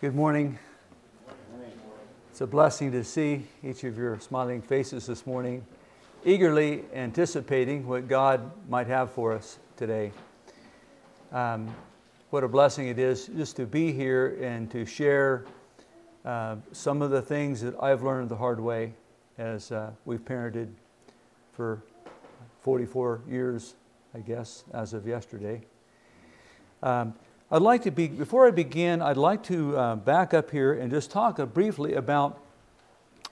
Good morning. It's a blessing to see each of your smiling faces this morning, eagerly anticipating what God might have for us today. Um, what a blessing it is just to be here and to share uh, some of the things that I've learned the hard way as uh, we've parented for 44 years, I guess, as of yesterday. Um, I'd like to be, before I begin, I'd like to uh, back up here and just talk briefly about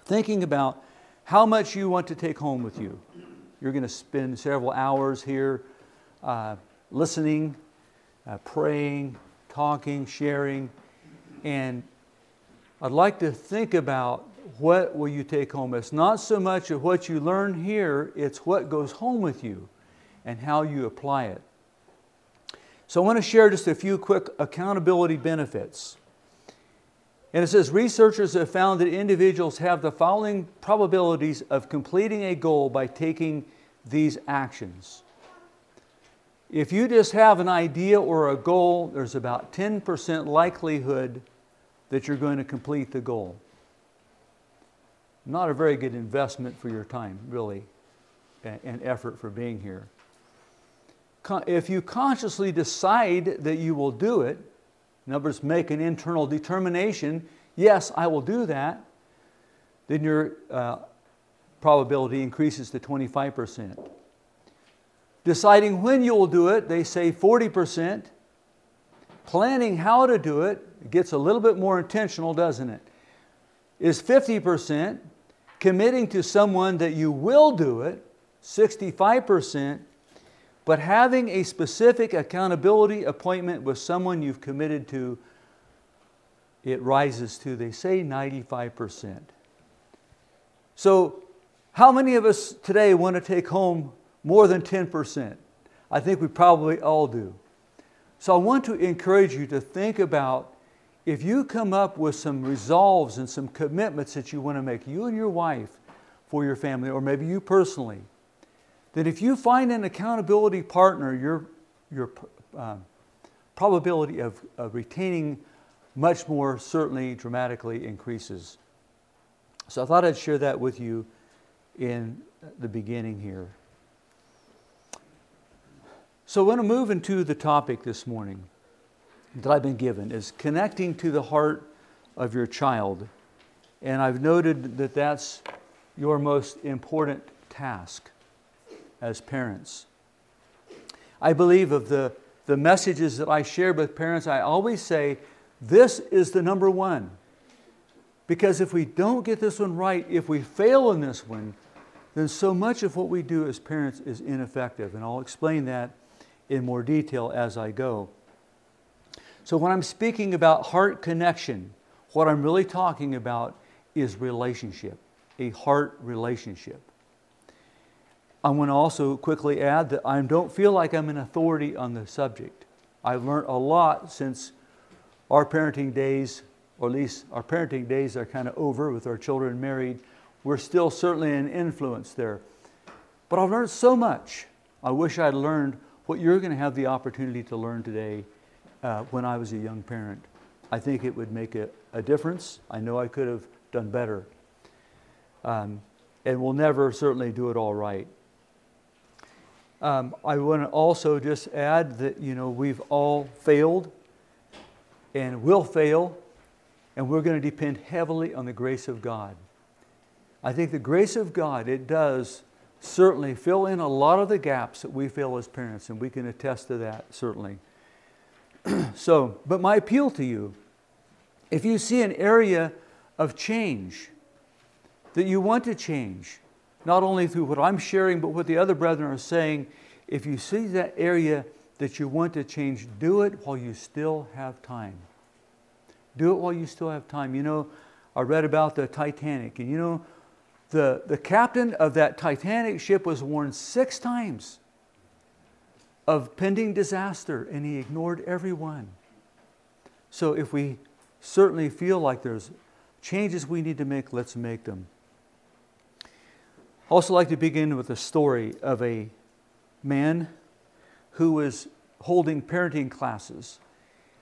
thinking about how much you want to take home with you. You're going to spend several hours here uh, listening, uh, praying, talking, sharing, and I'd like to think about what will you take home. It's not so much of what you learn here, it's what goes home with you and how you apply it. So I want to share just a few quick accountability benefits. And it says researchers have found that individuals have the following probabilities of completing a goal by taking these actions. If you just have an idea or a goal, there's about 10% likelihood that you're going to complete the goal. Not a very good investment for your time, really, and effort for being here if you consciously decide that you will do it, words, make an internal determination, yes, I will do that, then your uh, probability increases to 25%. Deciding when you will do it, they say 40%. Planning how to do it gets a little bit more intentional, doesn't it? Is 50%. Committing to someone that you will do it, 65%. But having a specific accountability appointment with someone you've committed to, it rises to, they say, 95%. So, how many of us today want to take home more than 10%? I think we probably all do. So, I want to encourage you to think about if you come up with some resolves and some commitments that you want to make, you and your wife, for your family, or maybe you personally, that if you find an accountability partner, your, your uh, probability of, of retaining much more certainly dramatically increases. So I thought I'd share that with you in the beginning here. So I want to move into the topic this morning that I've been given is connecting to the heart of your child. And I've noted that that's your most important task as parents. I believe of the, the messages that I share with parents, I always say, this is the number one. Because if we don't get this one right, if we fail in this one, then so much of what we do as parents is ineffective. And I'll explain that in more detail as I go. So, when I'm speaking about heart connection, what I'm really talking about is relationship, a heart relationship. I want to also quickly add that I don't feel like I'm an authority on the subject. I've learned a lot since our parenting days, or at least our parenting days are kind of over with our children married. We're still certainly an influence there. But I've learned so much. I wish I'd learned what you're going to have the opportunity to learn today uh, when I was a young parent. I think it would make a, a difference. I know I could have done better. Um, and we'll never certainly do it all right. Um, I want to also just add that you know we've all failed and will fail, and we're going to depend heavily on the grace of God. I think the grace of God it does certainly fill in a lot of the gaps that we fail as parents, and we can attest to that certainly. so, but my appeal to you, if you see an area of change that you want to change, not only through what I'm sharing, but what the other brethren are saying. If you see that area that you want to change, do it while you still have time. Do it while you still have time. You know, I read about the Titanic, and you know, the, the captain of that Titanic ship was warned six times of pending disaster, and he ignored every one. So if we certainly feel like there's changes we need to make, let's make them also like to begin with a story of a man who was holding parenting classes.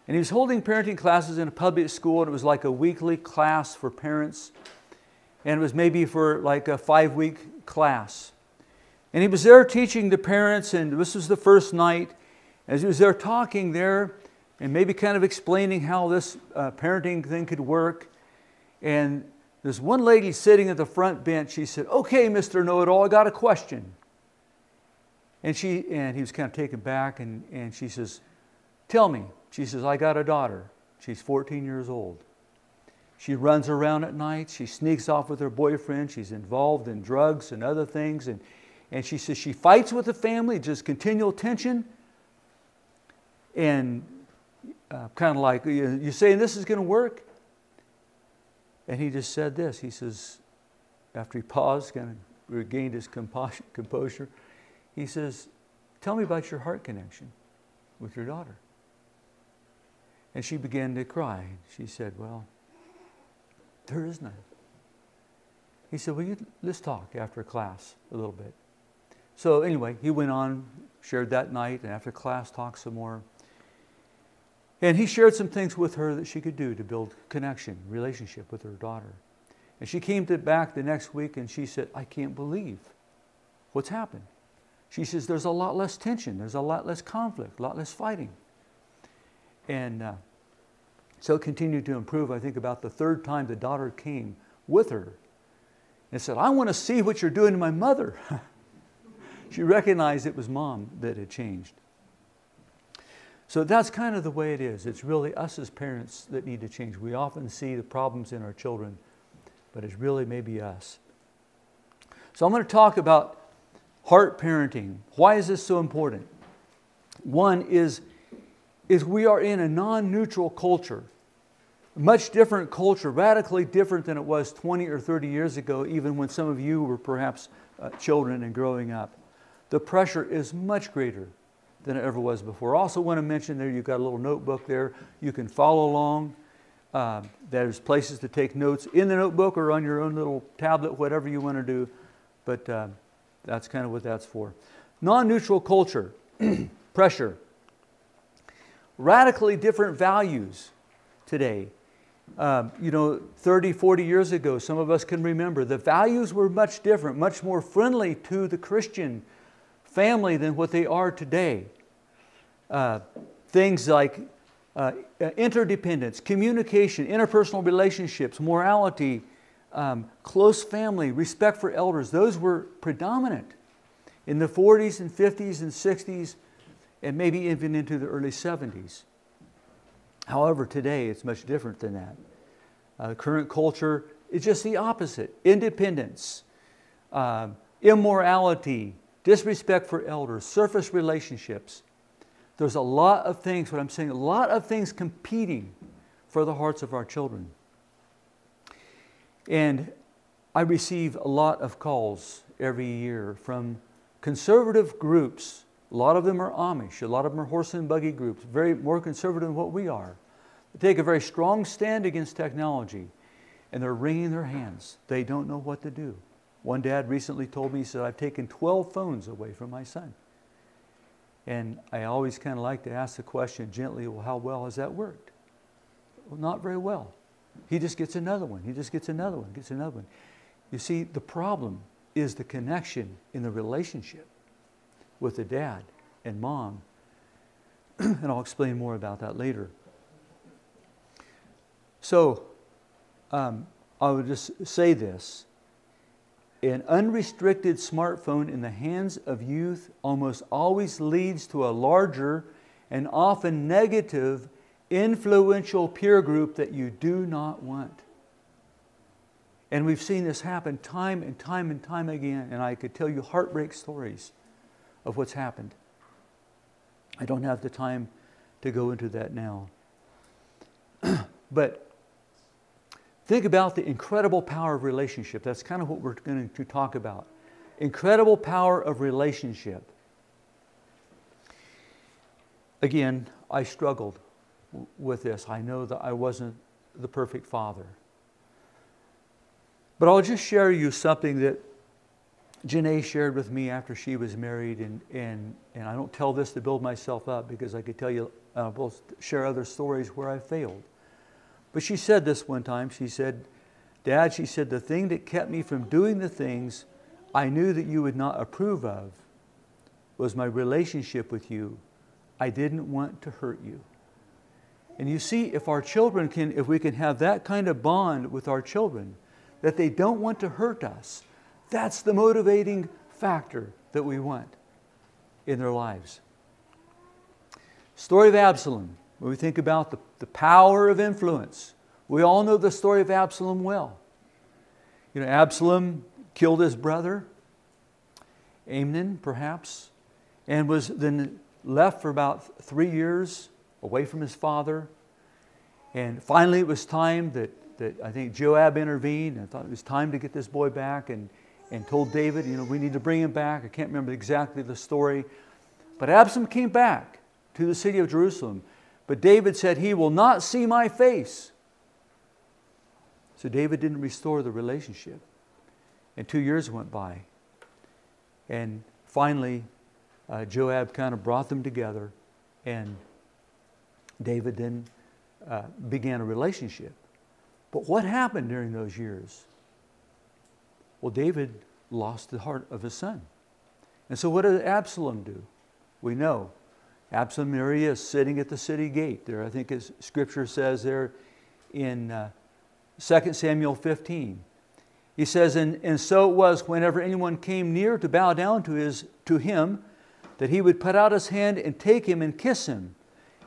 And he was holding parenting classes in a public school, and it was like a weekly class for parents. And it was maybe for like a five week class. And he was there teaching the parents, and this was the first night. As he was there talking there, and maybe kind of explaining how this uh, parenting thing could work. And there's one lady sitting at the front bench. She said, Okay, Mr. Know It All, I got a question. And, she, and he was kind of taken back, and, and she says, Tell me. She says, I got a daughter. She's 14 years old. She runs around at night. She sneaks off with her boyfriend. She's involved in drugs and other things. And, and she says she fights with the family, just continual tension. And uh, kind of like, you, you saying this is going to work? And he just said this. He says, after he paused, kind of regained his composure, he says, Tell me about your heart connection with your daughter. And she began to cry. She said, Well, there is none. He said, Well, you, let's talk after class a little bit. So, anyway, he went on, shared that night, and after class, talked some more. And he shared some things with her that she could do to build connection, relationship with her daughter. And she came to back the next week and she said, I can't believe what's happened. She says, There's a lot less tension, there's a lot less conflict, a lot less fighting. And uh, so it continued to improve. I think about the third time the daughter came with her and said, I want to see what you're doing to my mother. she recognized it was mom that had changed. So that's kind of the way it is. It's really us as parents that need to change. We often see the problems in our children, but it's really maybe us. So I'm going to talk about heart parenting. Why is this so important? One is, is we are in a non neutral culture, a much different culture, radically different than it was 20 or 30 years ago, even when some of you were perhaps uh, children and growing up. The pressure is much greater than it ever was before. Also want to mention there you've got a little notebook there. You can follow along. Uh, there's places to take notes in the notebook or on your own little tablet, whatever you want to do. But uh, that's kind of what that's for. Non neutral culture, pressure, radically different values today. Um, you know, 30, 40 years ago, some of us can remember, the values were much different, much more friendly to the Christian family than what they are today. Uh, things like uh, interdependence, communication, interpersonal relationships, morality, um, close family, respect for elders, those were predominant in the 40s and 50s and 60s, and maybe even into the early 70s. However, today it's much different than that. Uh, current culture is just the opposite independence, uh, immorality, disrespect for elders, surface relationships. There's a lot of things, what I'm saying, a lot of things competing for the hearts of our children. And I receive a lot of calls every year from conservative groups. A lot of them are Amish, a lot of them are horse and buggy groups, very more conservative than what we are. They take a very strong stand against technology and they're wringing their hands. They don't know what to do. One dad recently told me, he said, I've taken 12 phones away from my son. And I always kind of like to ask the question gently, well, how well has that worked? Well, not very well. He just gets another one. He just gets another one, gets another one. You see, the problem is the connection in the relationship with the dad and mom. and I'll explain more about that later. So, um, I would just say this an unrestricted smartphone in the hands of youth almost always leads to a larger and often negative influential peer group that you do not want. And we've seen this happen time and time and time again, and I could tell you heartbreak stories of what's happened. I don't have the time to go into that now. but Think about the incredible power of relationship. That's kind of what we're going to talk about. Incredible power of relationship. Again, I struggled with this. I know that I wasn't the perfect father. But I'll just share you something that Janae shared with me after she was married, and, and, and I don't tell this to build myself up because I could tell you uh, we'll share other stories where I failed. But she said this one time. She said, Dad, she said, the thing that kept me from doing the things I knew that you would not approve of was my relationship with you. I didn't want to hurt you. And you see, if our children can, if we can have that kind of bond with our children, that they don't want to hurt us, that's the motivating factor that we want in their lives. Story of Absalom. When we think about the, the power of influence, we all know the story of Absalom well. You know, Absalom killed his brother, Amnon, perhaps, and was then left for about three years away from his father. And finally, it was time that, that I think Joab intervened and thought it was time to get this boy back and, and told David, you know, we need to bring him back. I can't remember exactly the story. But Absalom came back to the city of Jerusalem. But David said, He will not see my face. So David didn't restore the relationship. And two years went by. And finally, uh, Joab kind of brought them together, and David then uh, began a relationship. But what happened during those years? Well, David lost the heart of his son. And so, what did Absalom do? We know. Absalom is sitting at the city gate there. I think as scripture says there in uh, 2 Samuel 15. He says, and, and so it was whenever anyone came near to bow down to, his, to him, that he would put out his hand and take him and kiss him.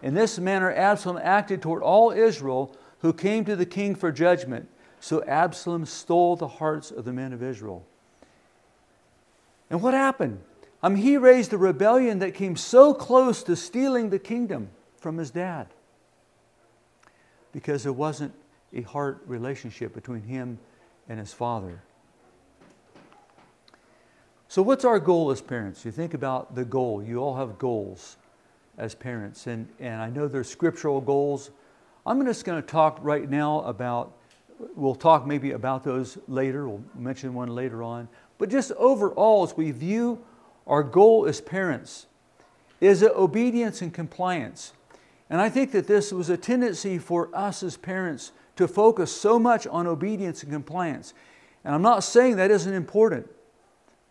In this manner, Absalom acted toward all Israel who came to the king for judgment. So Absalom stole the hearts of the men of Israel. And what happened? I mean, he raised a rebellion that came so close to stealing the kingdom from his dad because there wasn't a heart relationship between him and his father. So, what's our goal as parents? You think about the goal. You all have goals as parents, and, and I know there's scriptural goals. I'm just going to talk right now about, we'll talk maybe about those later, we'll mention one later on. But just overall, as we view our goal as parents, is obedience and compliance? And I think that this was a tendency for us as parents to focus so much on obedience and compliance. And I'm not saying that isn't important,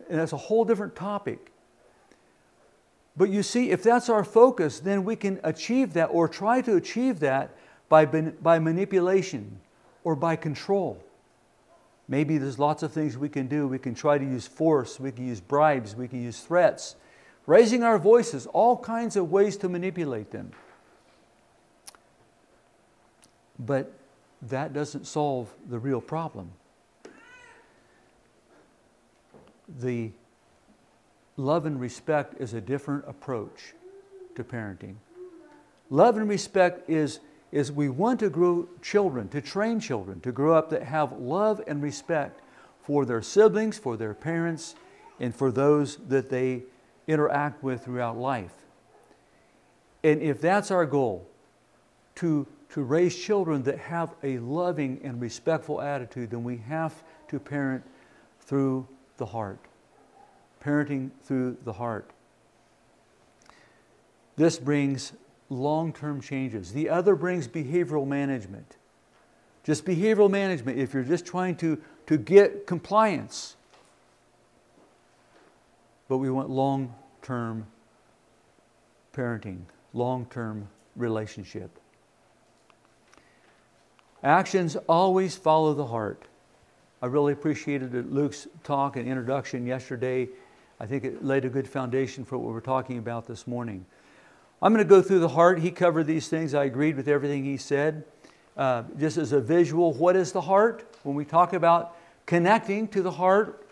and that's a whole different topic. But you see, if that's our focus, then we can achieve that or try to achieve that by, by manipulation or by control. Maybe there's lots of things we can do. We can try to use force, we can use bribes, we can use threats, raising our voices, all kinds of ways to manipulate them. But that doesn't solve the real problem. The love and respect is a different approach to parenting. Love and respect is, is we want to grow children, to train children, to grow up that have love and respect for their siblings, for their parents, and for those that they interact with throughout life. And if that's our goal, to to raise children that have a loving and respectful attitude, then we have to parent through the heart. Parenting through the heart. This brings long term changes. The other brings behavioral management. Just behavioral management, if you're just trying to, to get compliance. But we want long term parenting, long term relationship. Actions always follow the heart. I really appreciated Luke's talk and introduction yesterday. I think it laid a good foundation for what we're talking about this morning. I'm going to go through the heart. He covered these things. I agreed with everything he said. Uh, just as a visual, what is the heart? When we talk about connecting to the heart,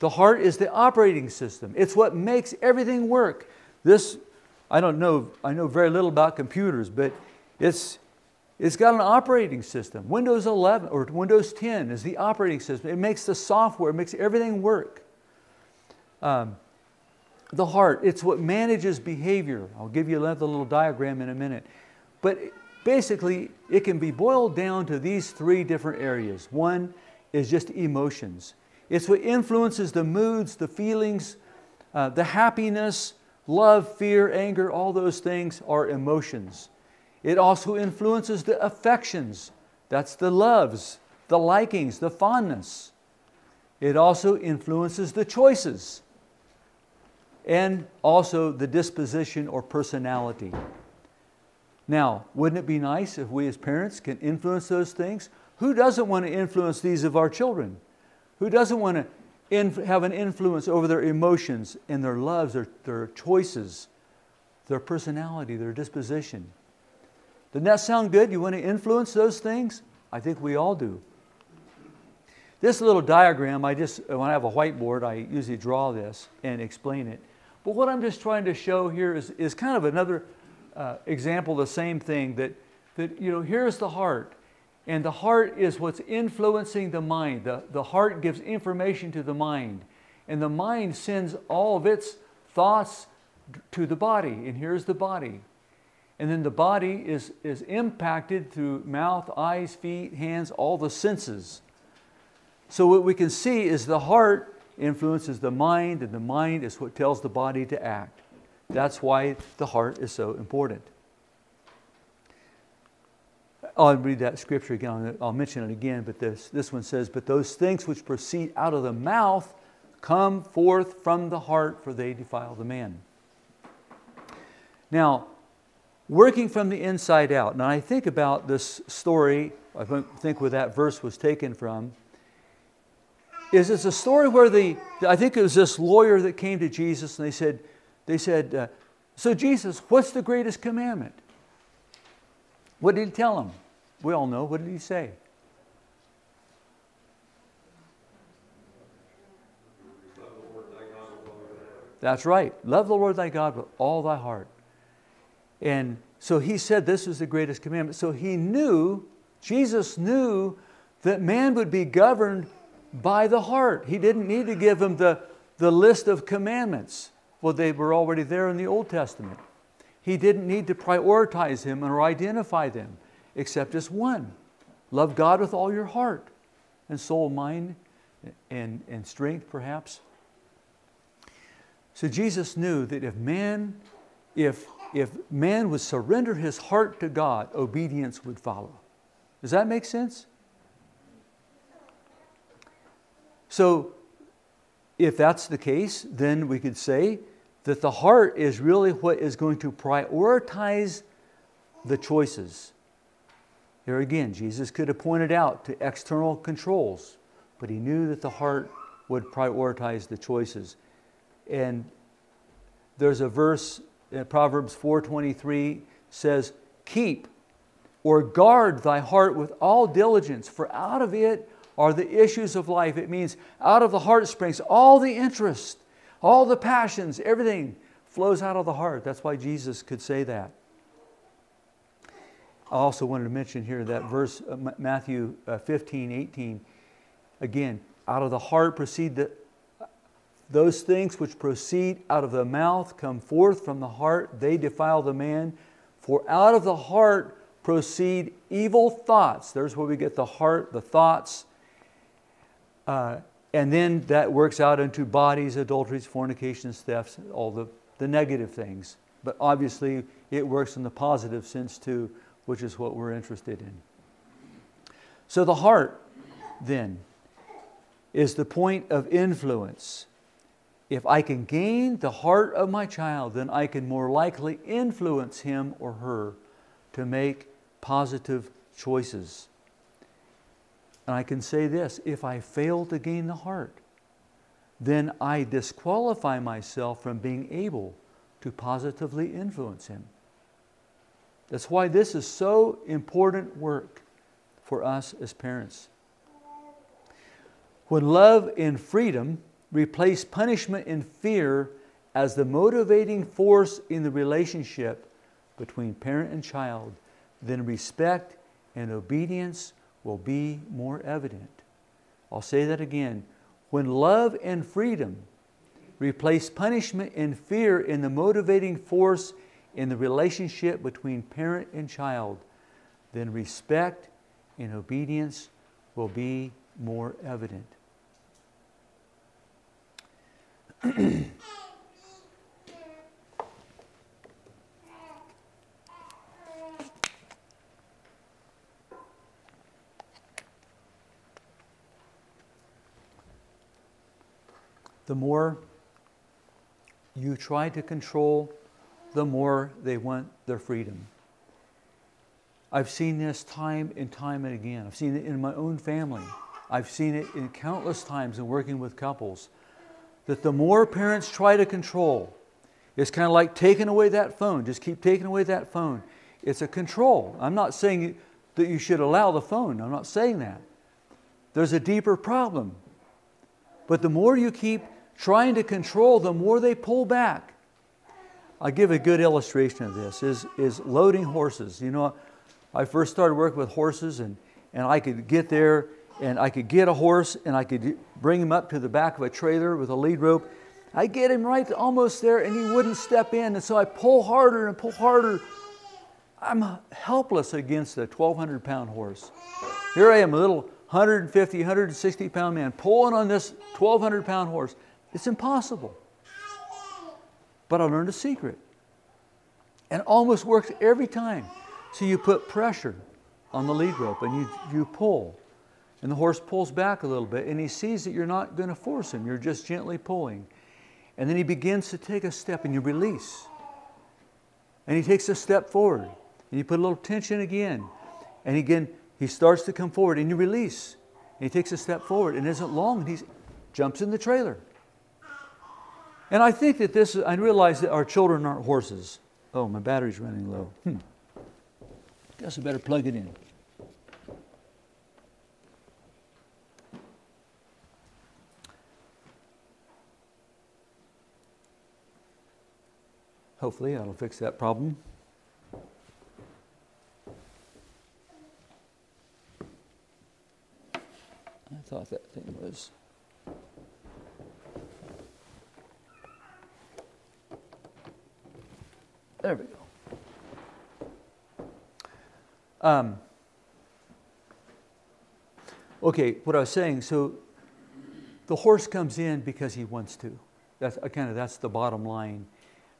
the heart is the operating system. It's what makes everything work. This, I don't know, I know very little about computers, but it's, it's got an operating system. Windows 11 or Windows 10 is the operating system. It makes the software, it makes everything work. Um, the heart, it's what manages behavior. I'll give you another little diagram in a minute. But basically, it can be boiled down to these three different areas. One is just emotions, it's what influences the moods, the feelings, uh, the happiness, Love, fear, anger, all those things are emotions. It also influences the affections. That's the loves, the likings, the fondness. It also influences the choices and also the disposition or personality. Now, wouldn't it be nice if we as parents can influence those things? Who doesn't want to influence these of our children? Who doesn't want to inf- have an influence over their emotions and their loves, their, their choices, their personality, their disposition? Doesn't that sound good? You want to influence those things? I think we all do. This little diagram, I just, when I have a whiteboard, I usually draw this and explain it. But what I'm just trying to show here is, is kind of another uh, example, the same thing that, that, you know, here's the heart. And the heart is what's influencing the mind. The, the heart gives information to the mind. And the mind sends all of its thoughts to the body. And here's the body. And then the body is, is impacted through mouth, eyes, feet, hands, all the senses. So, what we can see is the heart influences the mind, and the mind is what tells the body to act. That's why the heart is so important. I'll read that scripture again. I'll mention it again, but this, this one says, But those things which proceed out of the mouth come forth from the heart, for they defile the man. Now, working from the inside out. Now, I think about this story, I think where that verse was taken from, is it's a story where the, I think it was this lawyer that came to Jesus and they said, they said, uh, So, Jesus, what's the greatest commandment? What did he tell them? We all know. What did he say? That's right. Love the Lord thy God with all thy heart. And so he said this was the greatest commandment. So he knew, Jesus knew that man would be governed by the heart. He didn't need to give him the, the list of commandments. Well, they were already there in the Old Testament. He didn't need to prioritize him or identify them except as one. Love God with all your heart and soul, mind, and, and strength, perhaps. So Jesus knew that if man, if, if man would surrender his heart to God, obedience would follow. Does that make sense? So, if that's the case, then we could say that the heart is really what is going to prioritize the choices. There again, Jesus could have pointed out to external controls, but he knew that the heart would prioritize the choices. And there's a verse in Proverbs 4:23 says, "Keep or guard thy heart with all diligence, for out of it are the issues of life." It means out of the heart springs all the interest, all the passions, everything flows out of the heart. That's why Jesus could say that. I also wanted to mention here that verse, uh, Matthew uh, 15, 18. Again, out of the heart proceed the, those things which proceed out of the mouth come forth from the heart, they defile the man. For out of the heart proceed evil thoughts. There's where we get the heart, the thoughts. Uh, and then that works out into bodies, adulteries, fornications, thefts, all the, the negative things. But obviously, it works in the positive sense too which is what we're interested in. So, the heart, then, is the point of influence. If I can gain the heart of my child, then I can more likely influence him or her to make positive choices. And I can say this if I fail to gain the heart, then I disqualify myself from being able to positively influence him. That's why this is so important work for us as parents. When love and freedom replace punishment and fear as the motivating force in the relationship between parent and child, then respect and obedience will be more evident. I'll say that again. When love and freedom replace punishment and fear in the motivating force in the relationship between parent and child, then respect and obedience will be more evident. the more you try to control, the more they want their freedom. I've seen this time and time and again. I've seen it in my own family. I've seen it in countless times in working with couples that the more parents try to control, it's kind of like taking away that phone. Just keep taking away that phone. It's a control. I'm not saying that you should allow the phone. I'm not saying that. There's a deeper problem. But the more you keep trying to control, the more they pull back. I'll give a good illustration of this is, is loading horses. You know, I first started working with horses, and, and I could get there and I could get a horse and I could bring him up to the back of a trailer with a lead rope. I get him right almost there, and he wouldn't step in. And so I pull harder and pull harder. I'm helpless against a 1,200 pound horse. Here I am, a little 150, 160 pound man, pulling on this 1,200 pound horse. It's impossible. But I learned a secret. And almost works every time. So you put pressure on the lead rope and you, you pull. And the horse pulls back a little bit and he sees that you're not going to force him, you're just gently pulling. And then he begins to take a step and you release. And he takes a step forward and you put a little tension again. And again, he starts to come forward and you release. And he takes a step forward and isn't long and he jumps in the trailer. And I think that this, I realize that our children aren't horses. Oh, my battery's running low. Hmm. Guess I better plug it in. Hopefully, that'll fix that problem. I thought that thing was. There we go. Um, okay, what I was saying, so the horse comes in because he wants to. That's kind of that's the bottom line.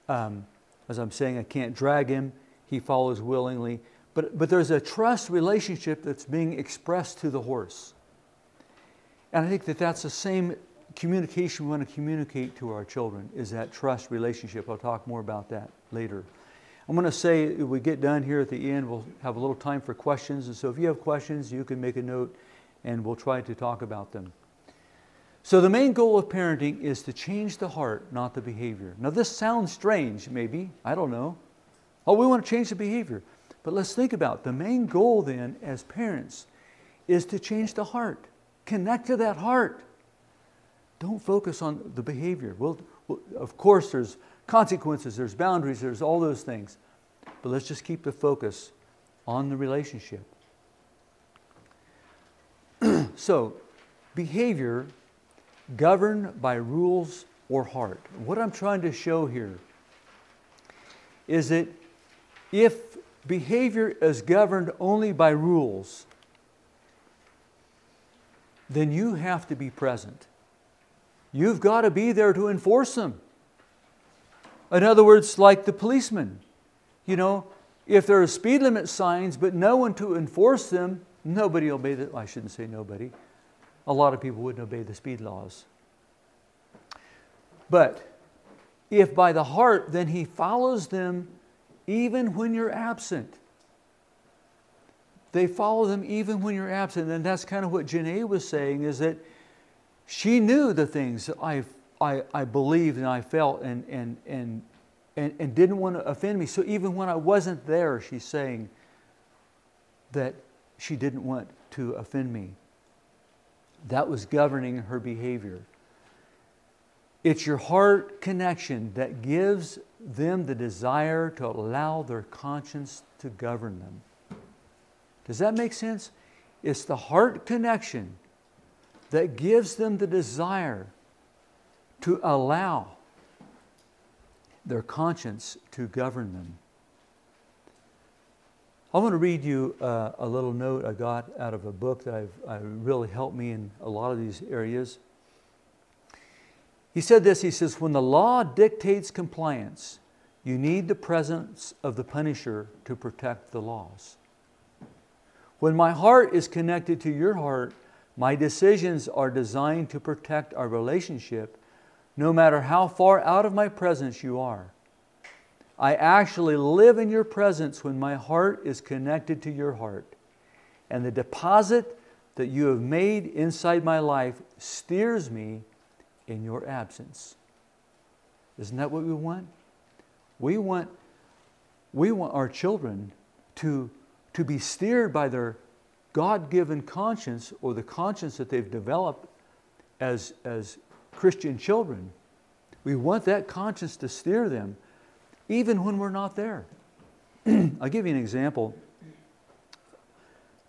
Um, as I'm saying, I can't drag him. He follows willingly. But, but there's a trust relationship that's being expressed to the horse. And I think that that's the same communication we want to communicate to our children is that trust relationship. I'll talk more about that later. I'm going to say we get done here at the end, we'll have a little time for questions. And so if you have questions, you can make a note and we'll try to talk about them. So, the main goal of parenting is to change the heart, not the behavior. Now, this sounds strange, maybe. I don't know. Oh, we want to change the behavior. But let's think about it. the main goal then, as parents, is to change the heart. Connect to that heart. Don't focus on the behavior. Well, of course, there's consequences, there's boundaries, there's all those things. But let's just keep the focus on the relationship. so, behavior governed by rules or heart. What I'm trying to show here is that if behavior is governed only by rules, then you have to be present. You've got to be there to enforce them. In other words, like the policeman, you know, if there are speed limit signs but no one to enforce them, nobody obey the, I shouldn't say nobody. A lot of people wouldn't obey the speed laws. But if by the heart, then he follows them even when you're absent. They follow them even when you're absent. And that's kind of what Janae was saying is that she knew the things that I I, I believed and I felt and, and, and, and, and didn't want to offend me. So even when I wasn't there, she's saying that she didn't want to offend me. That was governing her behavior. It's your heart connection that gives them the desire to allow their conscience to govern them. Does that make sense? It's the heart connection that gives them the desire to allow their conscience to govern them. I want to read you uh, a little note I got out of a book that I've, really helped me in a lot of these areas. He said this He says, When the law dictates compliance, you need the presence of the punisher to protect the laws. When my heart is connected to your heart, my decisions are designed to protect our relationship no matter how far out of my presence you are. I actually live in your presence when my heart is connected to your heart. And the deposit that you have made inside my life steers me in your absence. Isn't that what we want? We want, we want our children to, to be steered by their God given conscience or the conscience that they've developed as, as Christian children. We want that conscience to steer them even when we're not there. I'll give you an example.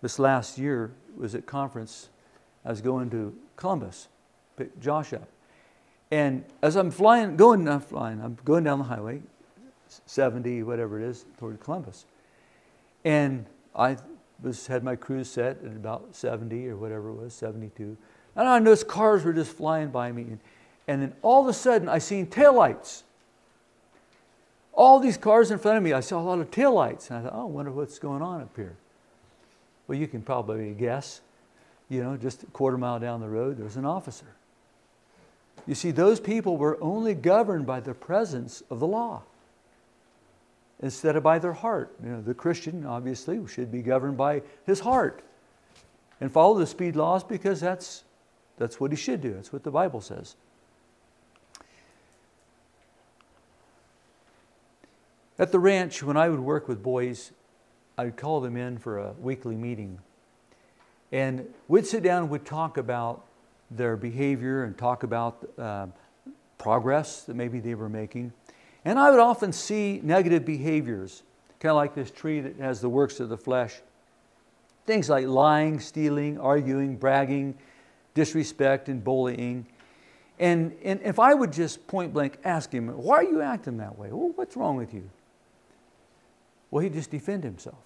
This last year was at conference. I was going to Columbus, pick Josh up. And as I'm flying, going, not flying, I'm going down the highway, 70, whatever it is, toward Columbus. And I was, had my cruise set at about 70 or whatever it was, 72. And I noticed cars were just flying by me. And, and then all of a sudden, I seen taillights. All these cars in front of me, I saw a lot of taillights. And I thought, oh, I wonder what's going on up here. Well, you can probably guess. You know, just a quarter mile down the road, there's an officer. You see, those people were only governed by the presence of the law instead of by their heart. You know, the Christian, obviously, should be governed by his heart and follow the speed laws because that's, that's what he should do. That's what the Bible says. At the ranch, when I would work with boys, I'd call them in for a weekly meeting. And we'd sit down and we'd talk about their behavior and talk about uh, progress that maybe they were making. And I would often see negative behaviors, kind of like this tree that has the works of the flesh. Things like lying, stealing, arguing, bragging, disrespect, and bullying. And, and if I would just point blank ask him, Why are you acting that way? Well, what's wrong with you? Well, he'd just defend himself.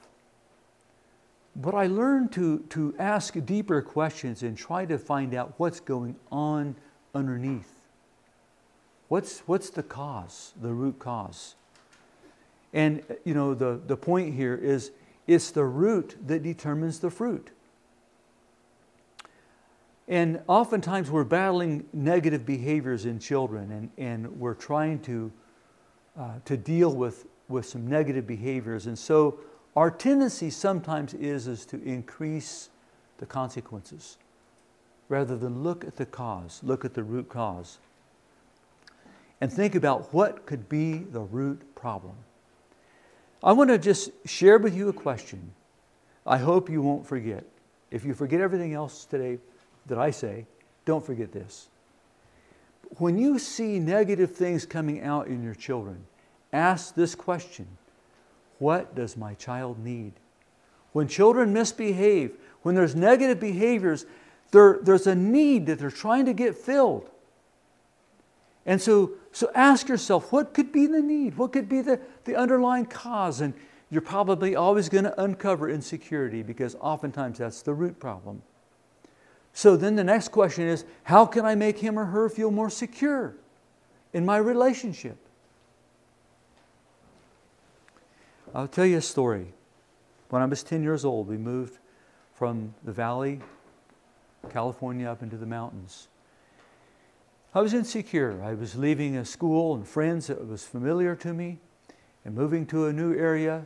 But I learned to, to ask deeper questions and try to find out what's going on underneath. What's, what's the cause, the root cause? And, you know, the, the point here is it's the root that determines the fruit. And oftentimes we're battling negative behaviors in children and, and we're trying to, uh, to deal with with some negative behaviors. And so our tendency sometimes is, is to increase the consequences rather than look at the cause, look at the root cause. And think about what could be the root problem. I want to just share with you a question. I hope you won't forget. If you forget everything else today that I say, don't forget this. When you see negative things coming out in your children, ask this question What does my child need? When children misbehave, when there's negative behaviors, there, there's a need that they're trying to get filled. And so, so ask yourself, what could be the need? What could be the, the underlying cause? And you're probably always going to uncover insecurity because oftentimes that's the root problem. So then the next question is how can I make him or her feel more secure in my relationship? I'll tell you a story. When I was 10 years old, we moved from the valley, California, up into the mountains. I was insecure. I was leaving a school and friends that was familiar to me and moving to a new area.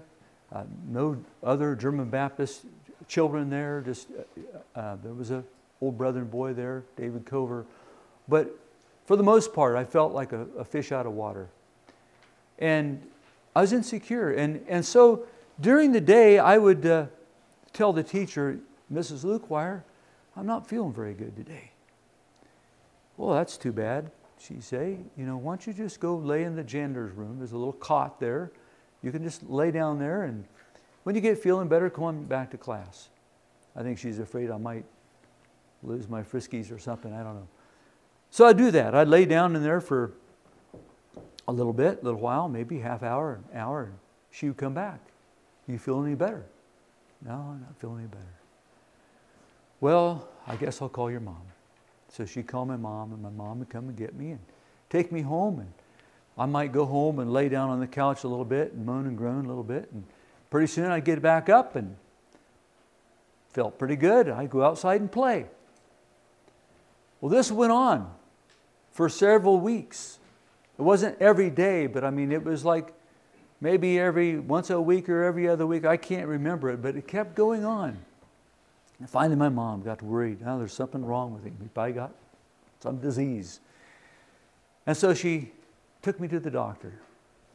Uh, no other German Baptist children there. Just uh, uh, there was a old brother and boy there, David Cover. But for the most part, I felt like a, a fish out of water. And I was insecure. And, and so during the day, I would uh, tell the teacher, Mrs. Lukewire, I'm not feeling very good today. Well, that's too bad, she'd say. You know, why don't you just go lay in the janitor's room? There's a little cot there. You can just lay down there, and when you get feeling better, come on back to class. I think she's afraid I might lose my friskies or something. I don't know. So I'd do that. I'd lay down in there for a little bit, a little while, maybe half hour, an hour, and she would come back. You feel any better? No, I'm not feeling any better. Well, I guess I'll call your mom. So she'd call my mom, and my mom would come and get me and take me home. And I might go home and lay down on the couch a little bit and moan and groan a little bit. And pretty soon I'd get back up and felt pretty good. I'd go outside and play. Well, this went on for several weeks. It wasn't every day, but I mean, it was like maybe every once a week or every other week. I can't remember it, but it kept going on. And finally, my mom got worried. Now there's something wrong with him. He probably got some disease. And so she took me to the doctor.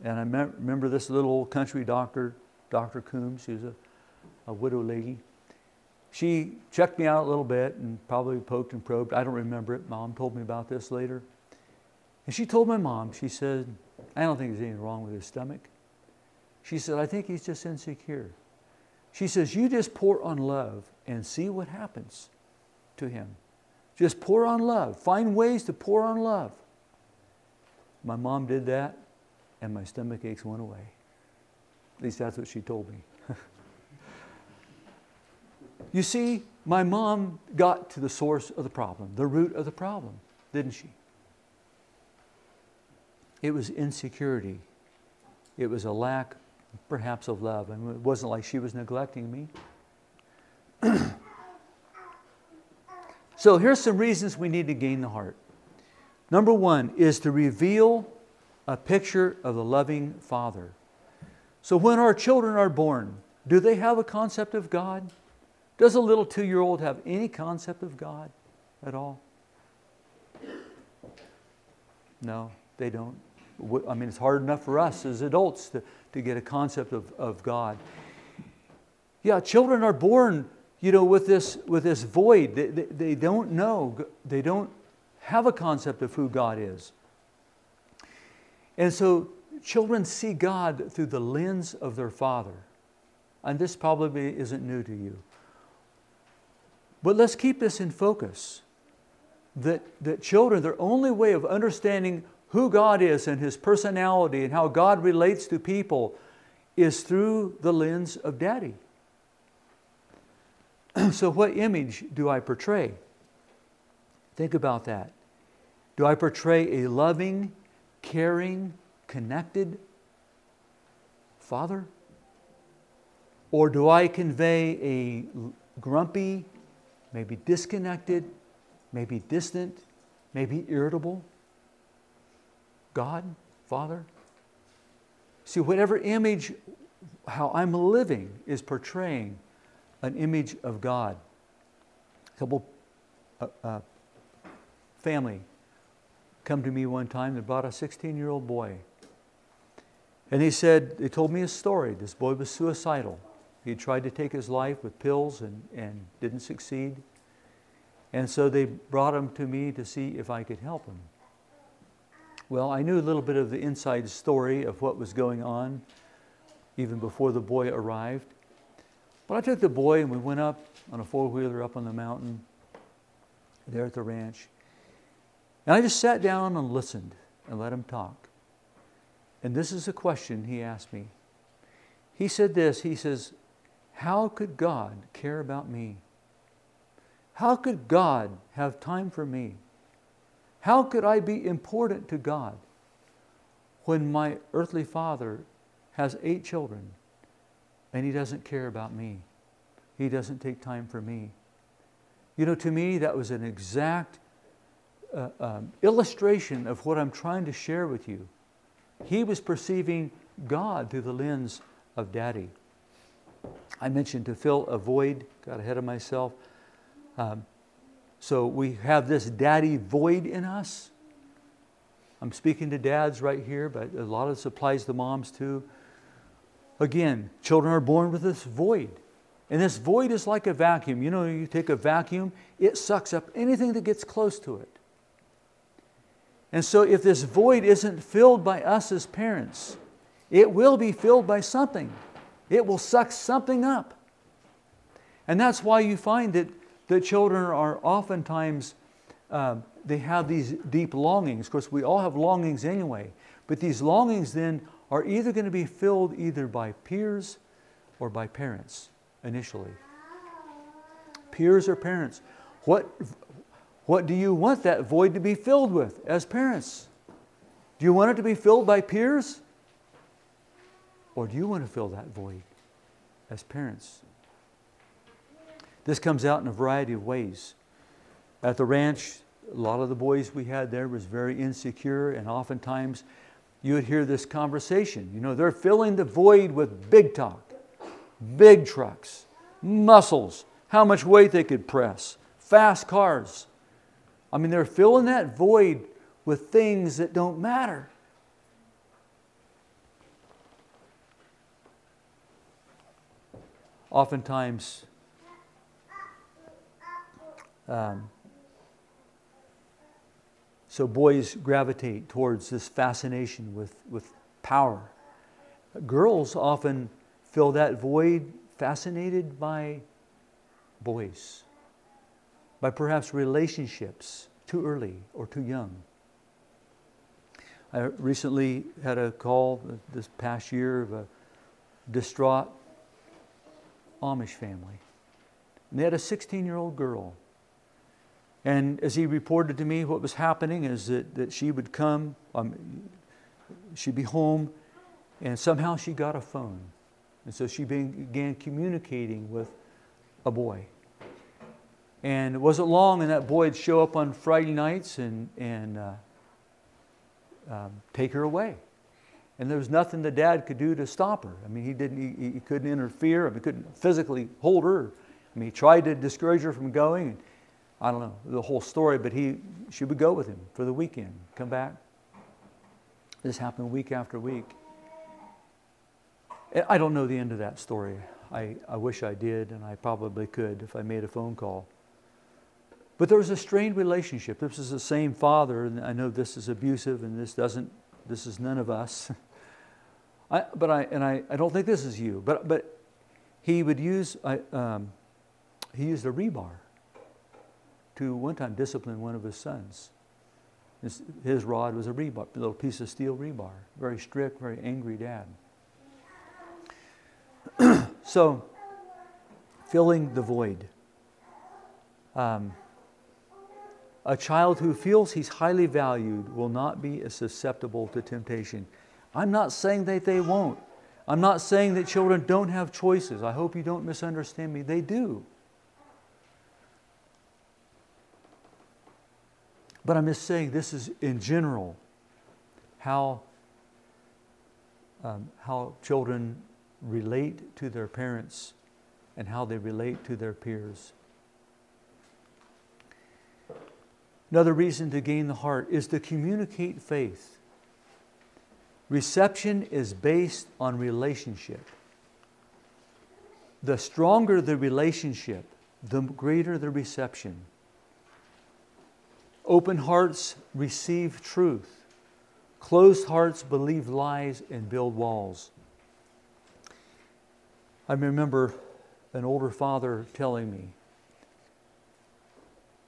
And I me- remember this little old country doctor, Dr. Coombs. She was a, a widow lady. She checked me out a little bit and probably poked and probed. I don't remember it. Mom told me about this later. And she told my mom, she said, I don't think there's anything wrong with his stomach. She said, I think he's just insecure. She says, You just pour on love and see what happens to him. Just pour on love. Find ways to pour on love. My mom did that, and my stomach aches went away. At least that's what she told me. you see, my mom got to the source of the problem, the root of the problem, didn't she? It was insecurity. It was a lack, perhaps, of love. I mean, it wasn't like she was neglecting me. so here's some reasons we need to gain the heart. Number one is to reveal a picture of the loving Father. So when our children are born, do they have a concept of God? Does a little two year old have any concept of God at all? No, they don't. I mean, it's hard enough for us as adults to, to get a concept of, of God. Yeah, children are born, you know, with this, with this void. They, they, they don't know, they don't have a concept of who God is. And so children see God through the lens of their father. And this probably isn't new to you. But let's keep this in focus that, that children, their only way of understanding who God is and His personality and how God relates to people is through the lens of daddy. so, what image do I portray? Think about that. Do I portray a loving, caring, connected father? Or do I convey a grumpy, maybe disconnected, maybe distant, maybe irritable God, Father? See, whatever image, how I'm living, is portraying an image of God. A couple uh, uh, family come to me one time that brought a 16 year old boy. And he said, they told me a story. This boy was suicidal. He tried to take his life with pills and, and didn't succeed. And so they brought him to me to see if I could help him. Well, I knew a little bit of the inside story of what was going on even before the boy arrived. But I took the boy and we went up on a four wheeler up on the mountain there at the ranch. And I just sat down and listened and let him talk. And this is a question he asked me. He said this He says, How could God care about me? How could God have time for me? How could I be important to God when my earthly father has eight children and he doesn't care about me? He doesn't take time for me. You know, to me, that was an exact uh, um, illustration of what I'm trying to share with you. He was perceiving God through the lens of daddy. I mentioned to fill a void, got ahead of myself. Um, so we have this daddy void in us. I'm speaking to dads right here, but a lot of this applies to moms too. Again, children are born with this void. And this void is like a vacuum. You know, you take a vacuum, it sucks up anything that gets close to it. And so, if this void isn't filled by us as parents, it will be filled by something. It will suck something up. And that's why you find that the children are oftentimes, um, they have these deep longings. Of course, we all have longings anyway. But these longings then are either going to be filled either by peers or by parents initially. Peers or parents. What, what do you want that void to be filled with as parents? Do you want it to be filled by peers? Or do you want to fill that void as parents? This comes out in a variety of ways. At the ranch, a lot of the boys we had there was very insecure, and oftentimes you would hear this conversation. You know, they're filling the void with big talk, big trucks, muscles, how much weight they could press, fast cars. I mean, they're filling that void with things that don't matter. Oftentimes, um, so boys gravitate towards this fascination with, with power. Girls often fill that void fascinated by boys, by perhaps relationships too early or too young. I recently had a call this past year of a distraught Amish family. And they had a 16 year old girl. And as he reported to me, what was happening is that, that she would come, um, she'd be home, and somehow she got a phone. And so she began communicating with a boy. And it wasn't long, and that boy would show up on Friday nights and, and uh, um, take her away. And there was nothing the dad could do to stop her. I mean, he, didn't, he, he couldn't interfere, I mean, he couldn't physically hold her. I mean, he tried to discourage her from going. I don't know the whole story, but he, she would go with him for the weekend, come back. This happened week after week. I don't know the end of that story. I, I wish I did, and I probably could if I made a phone call. But there was a strained relationship. This is the same father, and I know this is abusive, and this doesn't, this is none of us. I, but I, and I, I don't think this is you, but, but he would use, I, um, he used a rebar to one time discipline one of his sons. His, his rod was a rebar, a little piece of steel rebar. Very strict, very angry dad. so, filling the void. Um, a child who feels he's highly valued will not be as susceptible to temptation. I'm not saying that they won't. I'm not saying that children don't have choices. I hope you don't misunderstand me. They do. But I'm just saying this is in general how, um, how children relate to their parents and how they relate to their peers. Another reason to gain the heart is to communicate faith. Reception is based on relationship. The stronger the relationship, the greater the reception. Open hearts receive truth. Closed hearts believe lies and build walls. I remember an older father telling me,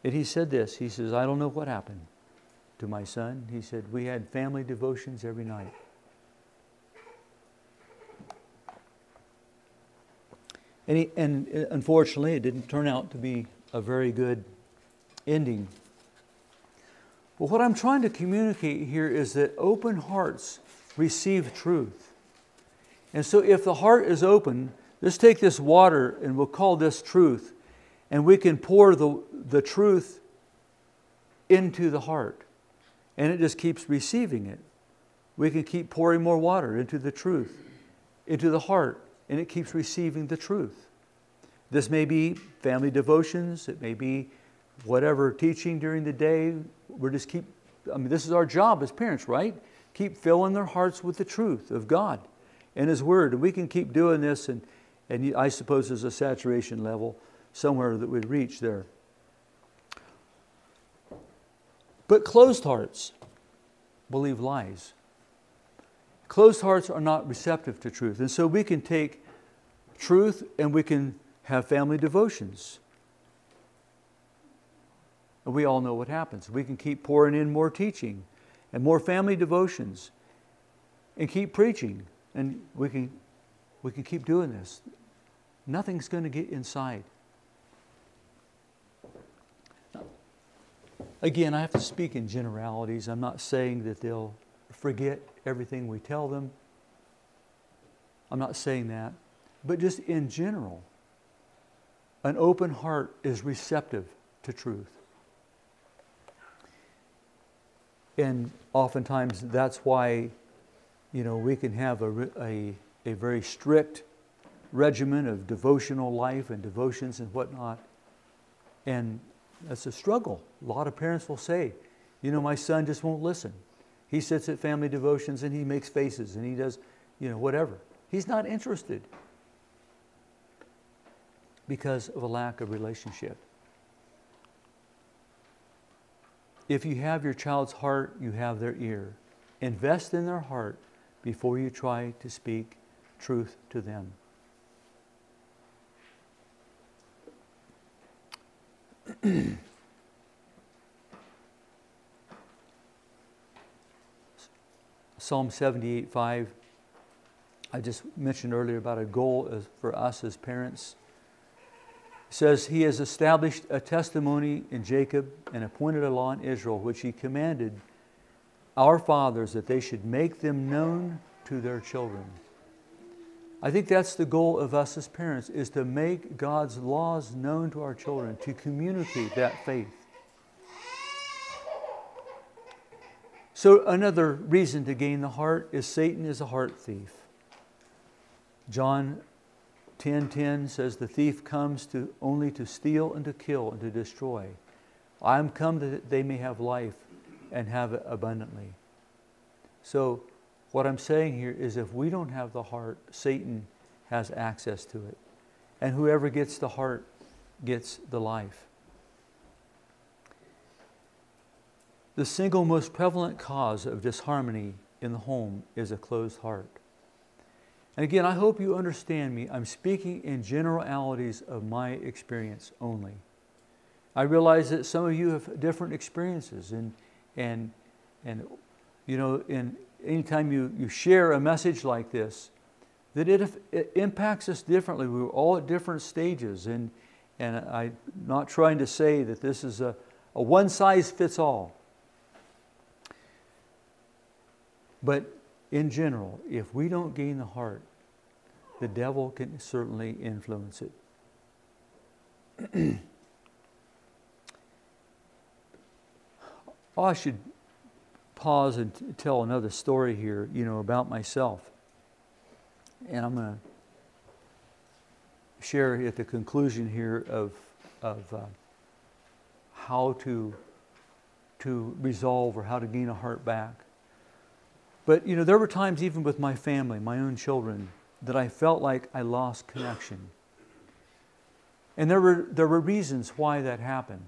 and he said this He says, I don't know what happened to my son. He said, We had family devotions every night. And, he, and uh, unfortunately, it didn't turn out to be a very good ending. But what I'm trying to communicate here is that open hearts receive truth. And so, if the heart is open, let's take this water and we'll call this truth, and we can pour the, the truth into the heart. And it just keeps receiving it. We can keep pouring more water into the truth, into the heart, and it keeps receiving the truth. This may be family devotions, it may be whatever teaching during the day. We're just keep, I mean, this is our job as parents, right? Keep filling their hearts with the truth of God and His Word. And we can keep doing this, and, and I suppose there's a saturation level somewhere that we'd reach there. But closed hearts believe lies. Closed hearts are not receptive to truth. And so we can take truth and we can have family devotions. And we all know what happens. We can keep pouring in more teaching and more family devotions and keep preaching. And we can, we can keep doing this. Nothing's going to get inside. Again, I have to speak in generalities. I'm not saying that they'll forget everything we tell them. I'm not saying that. But just in general, an open heart is receptive to truth. And oftentimes that's why, you know, we can have a, a, a very strict regimen of devotional life and devotions and whatnot. And that's a struggle. A lot of parents will say, you know, my son just won't listen. He sits at family devotions and he makes faces and he does, you know, whatever. He's not interested because of a lack of relationship. If you have your child's heart, you have their ear. Invest in their heart before you try to speak truth to them. Psalm 78 5. I just mentioned earlier about a goal for us as parents. Says, He has established a testimony in Jacob and appointed a law in Israel, which He commanded our fathers that they should make them known to their children. I think that's the goal of us as parents is to make God's laws known to our children, to communicate that faith. So another reason to gain the heart is Satan is a heart thief. John 10:10 10, 10 says the thief comes to only to steal and to kill and to destroy. I am come that they may have life and have it abundantly. So what I'm saying here is if we don't have the heart, Satan has access to it. And whoever gets the heart gets the life. The single most prevalent cause of disharmony in the home is a closed heart. And again, I hope you understand me. I'm speaking in generalities of my experience only. I realize that some of you have different experiences, and, and, and you know, in, anytime you, you share a message like this, that it, it impacts us differently. We're all at different stages, and, and I'm not trying to say that this is a, a one size fits all. But in general, if we don't gain the heart, the devil can certainly influence it. I should pause and t- tell another story here, you know, about myself. And I'm going to share at the conclusion here of, of uh, how to, to resolve or how to gain a heart back. But, you know, there were times even with my family, my own children, that I felt like I lost connection. And there were, there were reasons why that happened.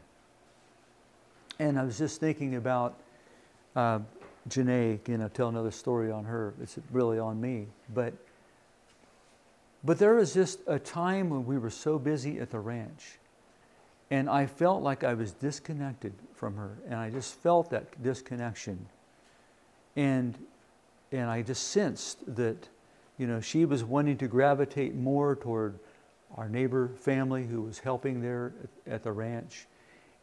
And I was just thinking about uh, Janae, you know, tell another story on her. It's really on me. But, but there was just a time when we were so busy at the ranch. And I felt like I was disconnected from her. And I just felt that disconnection. And, and I just sensed that, you know, she was wanting to gravitate more toward our neighbor family who was helping there at, the ranch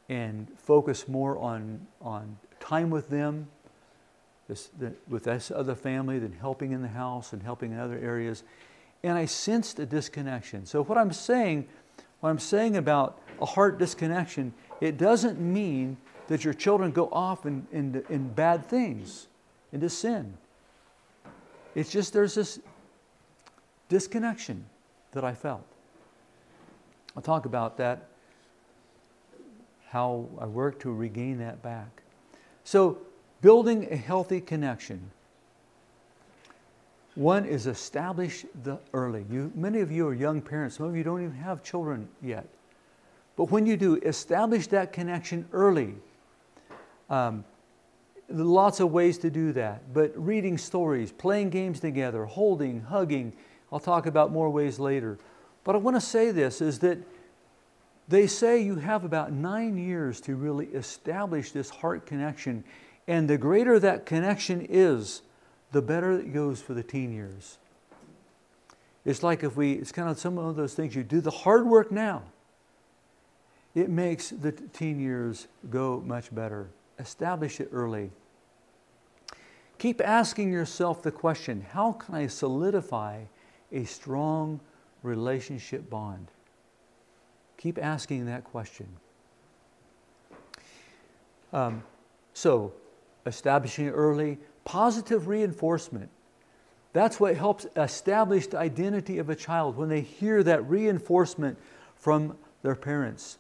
and focus more on, on time with them, this, the, with this other family, than helping in the house and helping in other areas. And I sensed a disconnection. So, what I'm saying, what I'm saying about a heart disconnection, it doesn't mean that your children go off in, in, in bad things, into sin. It's just there's this disconnection that I felt. I'll talk about that, how I work to regain that back. So, building a healthy connection. One is establish the early. You, many of you are young parents. Some of you don't even have children yet. But when you do, establish that connection early. Um, lots of ways to do that. But reading stories, playing games together, holding, hugging. I'll talk about more ways later. But I want to say this is that they say you have about nine years to really establish this heart connection. And the greater that connection is, the better it goes for the teen years. It's like if we, it's kind of some of those things you do the hard work now, it makes the teen years go much better. Establish it early. Keep asking yourself the question how can I solidify a strong relationship bond? Keep asking that question. Um, so, establishing early, positive reinforcement. That's what helps establish the identity of a child when they hear that reinforcement from their parents.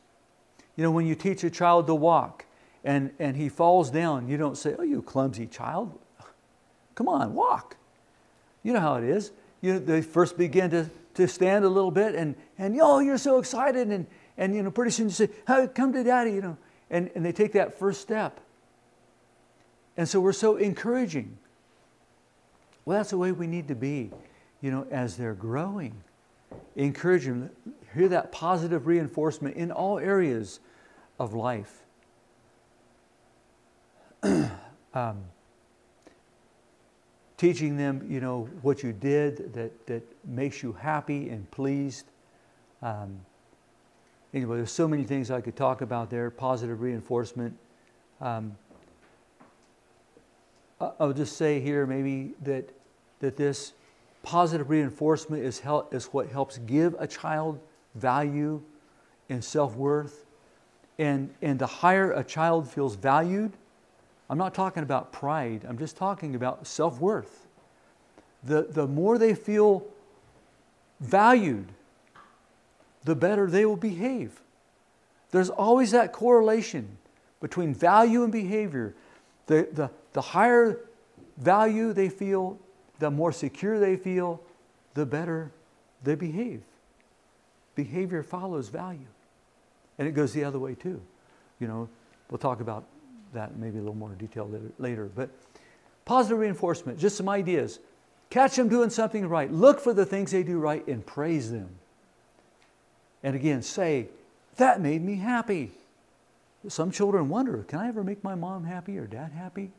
You know, when you teach a child to walk and, and he falls down, you don't say, Oh, you clumsy child. Come on, walk. You know how it is. You they first begin to, to stand a little bit and, and oh, you're so excited. And, and you know, pretty soon you say, come to daddy, you know. And, and they take that first step. And so we're so encouraging. Well, that's the way we need to be, you know, as they're growing. Encourage them, hear that positive reinforcement in all areas of life. um, teaching them, you know, what you did that, that makes you happy and pleased. Um, anyway, there's so many things I could talk about there. Positive reinforcement. Um, I'll just say here maybe that, that this positive reinforcement is, help, is what helps give a child value and self worth. And, and the higher a child feels valued, I'm not talking about pride, I'm just talking about self worth. The, the more they feel valued, the better they will behave. There's always that correlation between value and behavior. The, the, the higher value they feel, the more secure they feel, the better they behave. Behavior follows value. And it goes the other way too. You know, we'll talk about that maybe a little more detail later. But positive reinforcement, just some ideas. Catch them doing something right. Look for the things they do right and praise them. And again, say, That made me happy. Some children wonder, Can I ever make my mom happy or dad happy?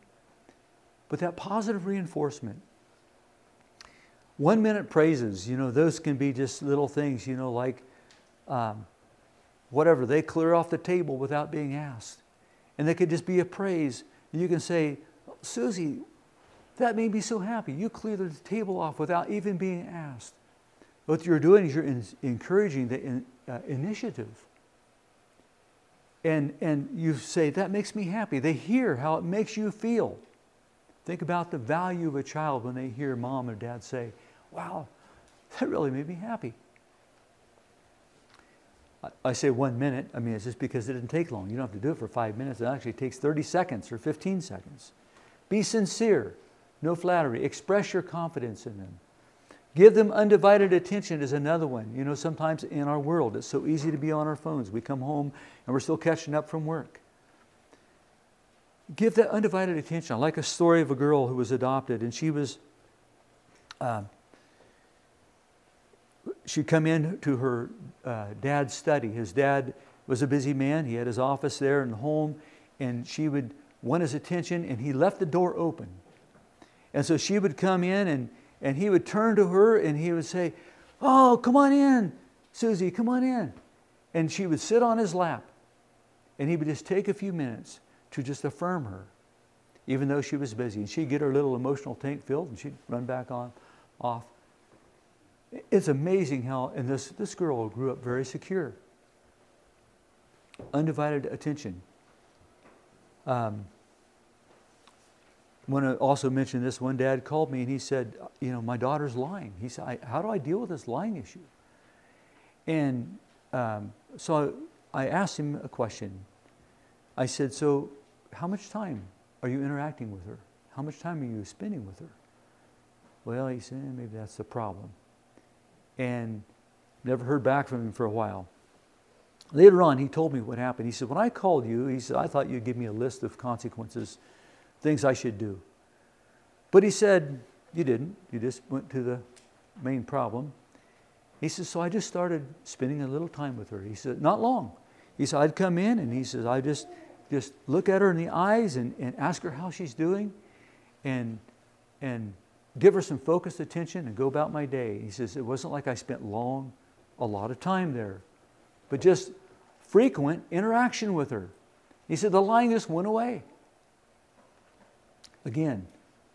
But that positive reinforcement. One minute praises, you know, those can be just little things, you know, like um, whatever, they clear off the table without being asked. And they could just be a praise. You can say, Susie, that made me so happy. You cleared the table off without even being asked. What you're doing is you're in, encouraging the in, uh, initiative. And, and you say, That makes me happy. They hear how it makes you feel. Think about the value of a child when they hear mom or dad say, Wow, that really made me happy. I say one minute, I mean, it's just because it didn't take long. You don't have to do it for five minutes. It actually takes 30 seconds or 15 seconds. Be sincere, no flattery. Express your confidence in them. Give them undivided attention is another one. You know, sometimes in our world, it's so easy to be on our phones. We come home and we're still catching up from work give that undivided attention. I like a story of a girl who was adopted, and she was. Uh, she'd come in to her uh, dad's study. His dad was a busy man. He had his office there and home, and she would want his attention, and he left the door open. And so she would come in, and, and he would turn to her, and he would say, Oh, come on in, Susie, come on in. And she would sit on his lap, and he would just take a few minutes to just affirm her, even though she was busy. And she'd get her little emotional tank filled and she'd run back on off. It's amazing how, and this, this girl grew up very secure. Undivided attention. Um, want to also mention this. One dad called me and he said, You know, my daughter's lying. He said, How do I deal with this lying issue? And um, so I asked him a question. I said, So how much time are you interacting with her? How much time are you spending with her? Well, he said, maybe that's the problem. And never heard back from him for a while. Later on, he told me what happened. He said, When I called you, he said, I thought you'd give me a list of consequences, things I should do. But he said, You didn't. You just went to the main problem. He says, So I just started spending a little time with her. He said, Not long. He said, I'd come in and he says, I just just look at her in the eyes and, and ask her how she's doing and, and give her some focused attention and go about my day. He says, It wasn't like I spent long, a lot of time there, but just frequent interaction with her. He said, The lying just went away. Again,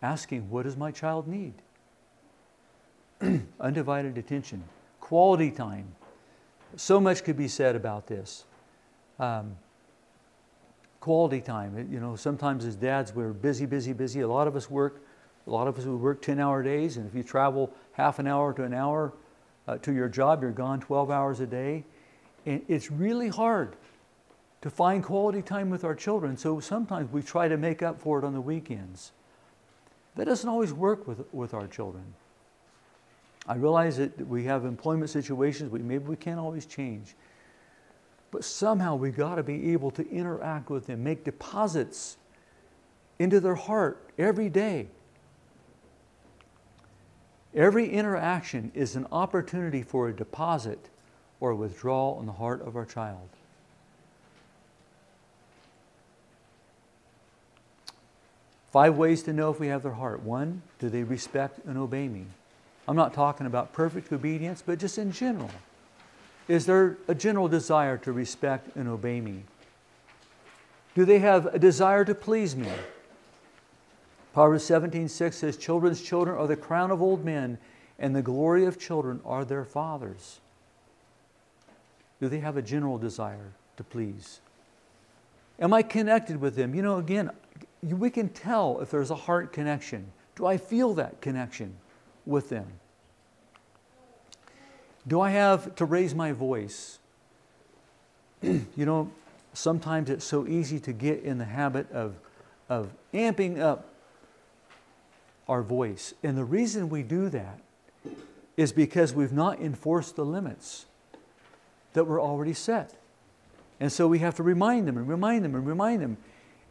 asking, What does my child need? Undivided attention, quality time. So much could be said about this. Um, quality time. You know, sometimes as dads, we're busy, busy, busy. A lot of us work, a lot of us would work 10 hour days, and if you travel half an hour to an hour uh, to your job, you're gone 12 hours a day. And it's really hard to find quality time with our children, so sometimes we try to make up for it on the weekends. That doesn't always work with, with our children. I realize that we have employment situations we maybe we can't always change. But somehow we got to be able to interact with them, make deposits into their heart every day. Every interaction is an opportunity for a deposit or withdrawal in the heart of our child. Five ways to know if we have their heart. One, do they respect and obey me? I'm not talking about perfect obedience, but just in general. Is there a general desire to respect and obey me? Do they have a desire to please me? Proverbs 17:6 says, Children's children are the crown of old men, and the glory of children are their fathers. Do they have a general desire to please? Am I connected with them? You know, again, we can tell if there's a heart connection. Do I feel that connection with them? Do I have to raise my voice? you know, sometimes it's so easy to get in the habit of, of amping up our voice. And the reason we do that is because we've not enforced the limits that were already set. And so we have to remind them and remind them and remind them.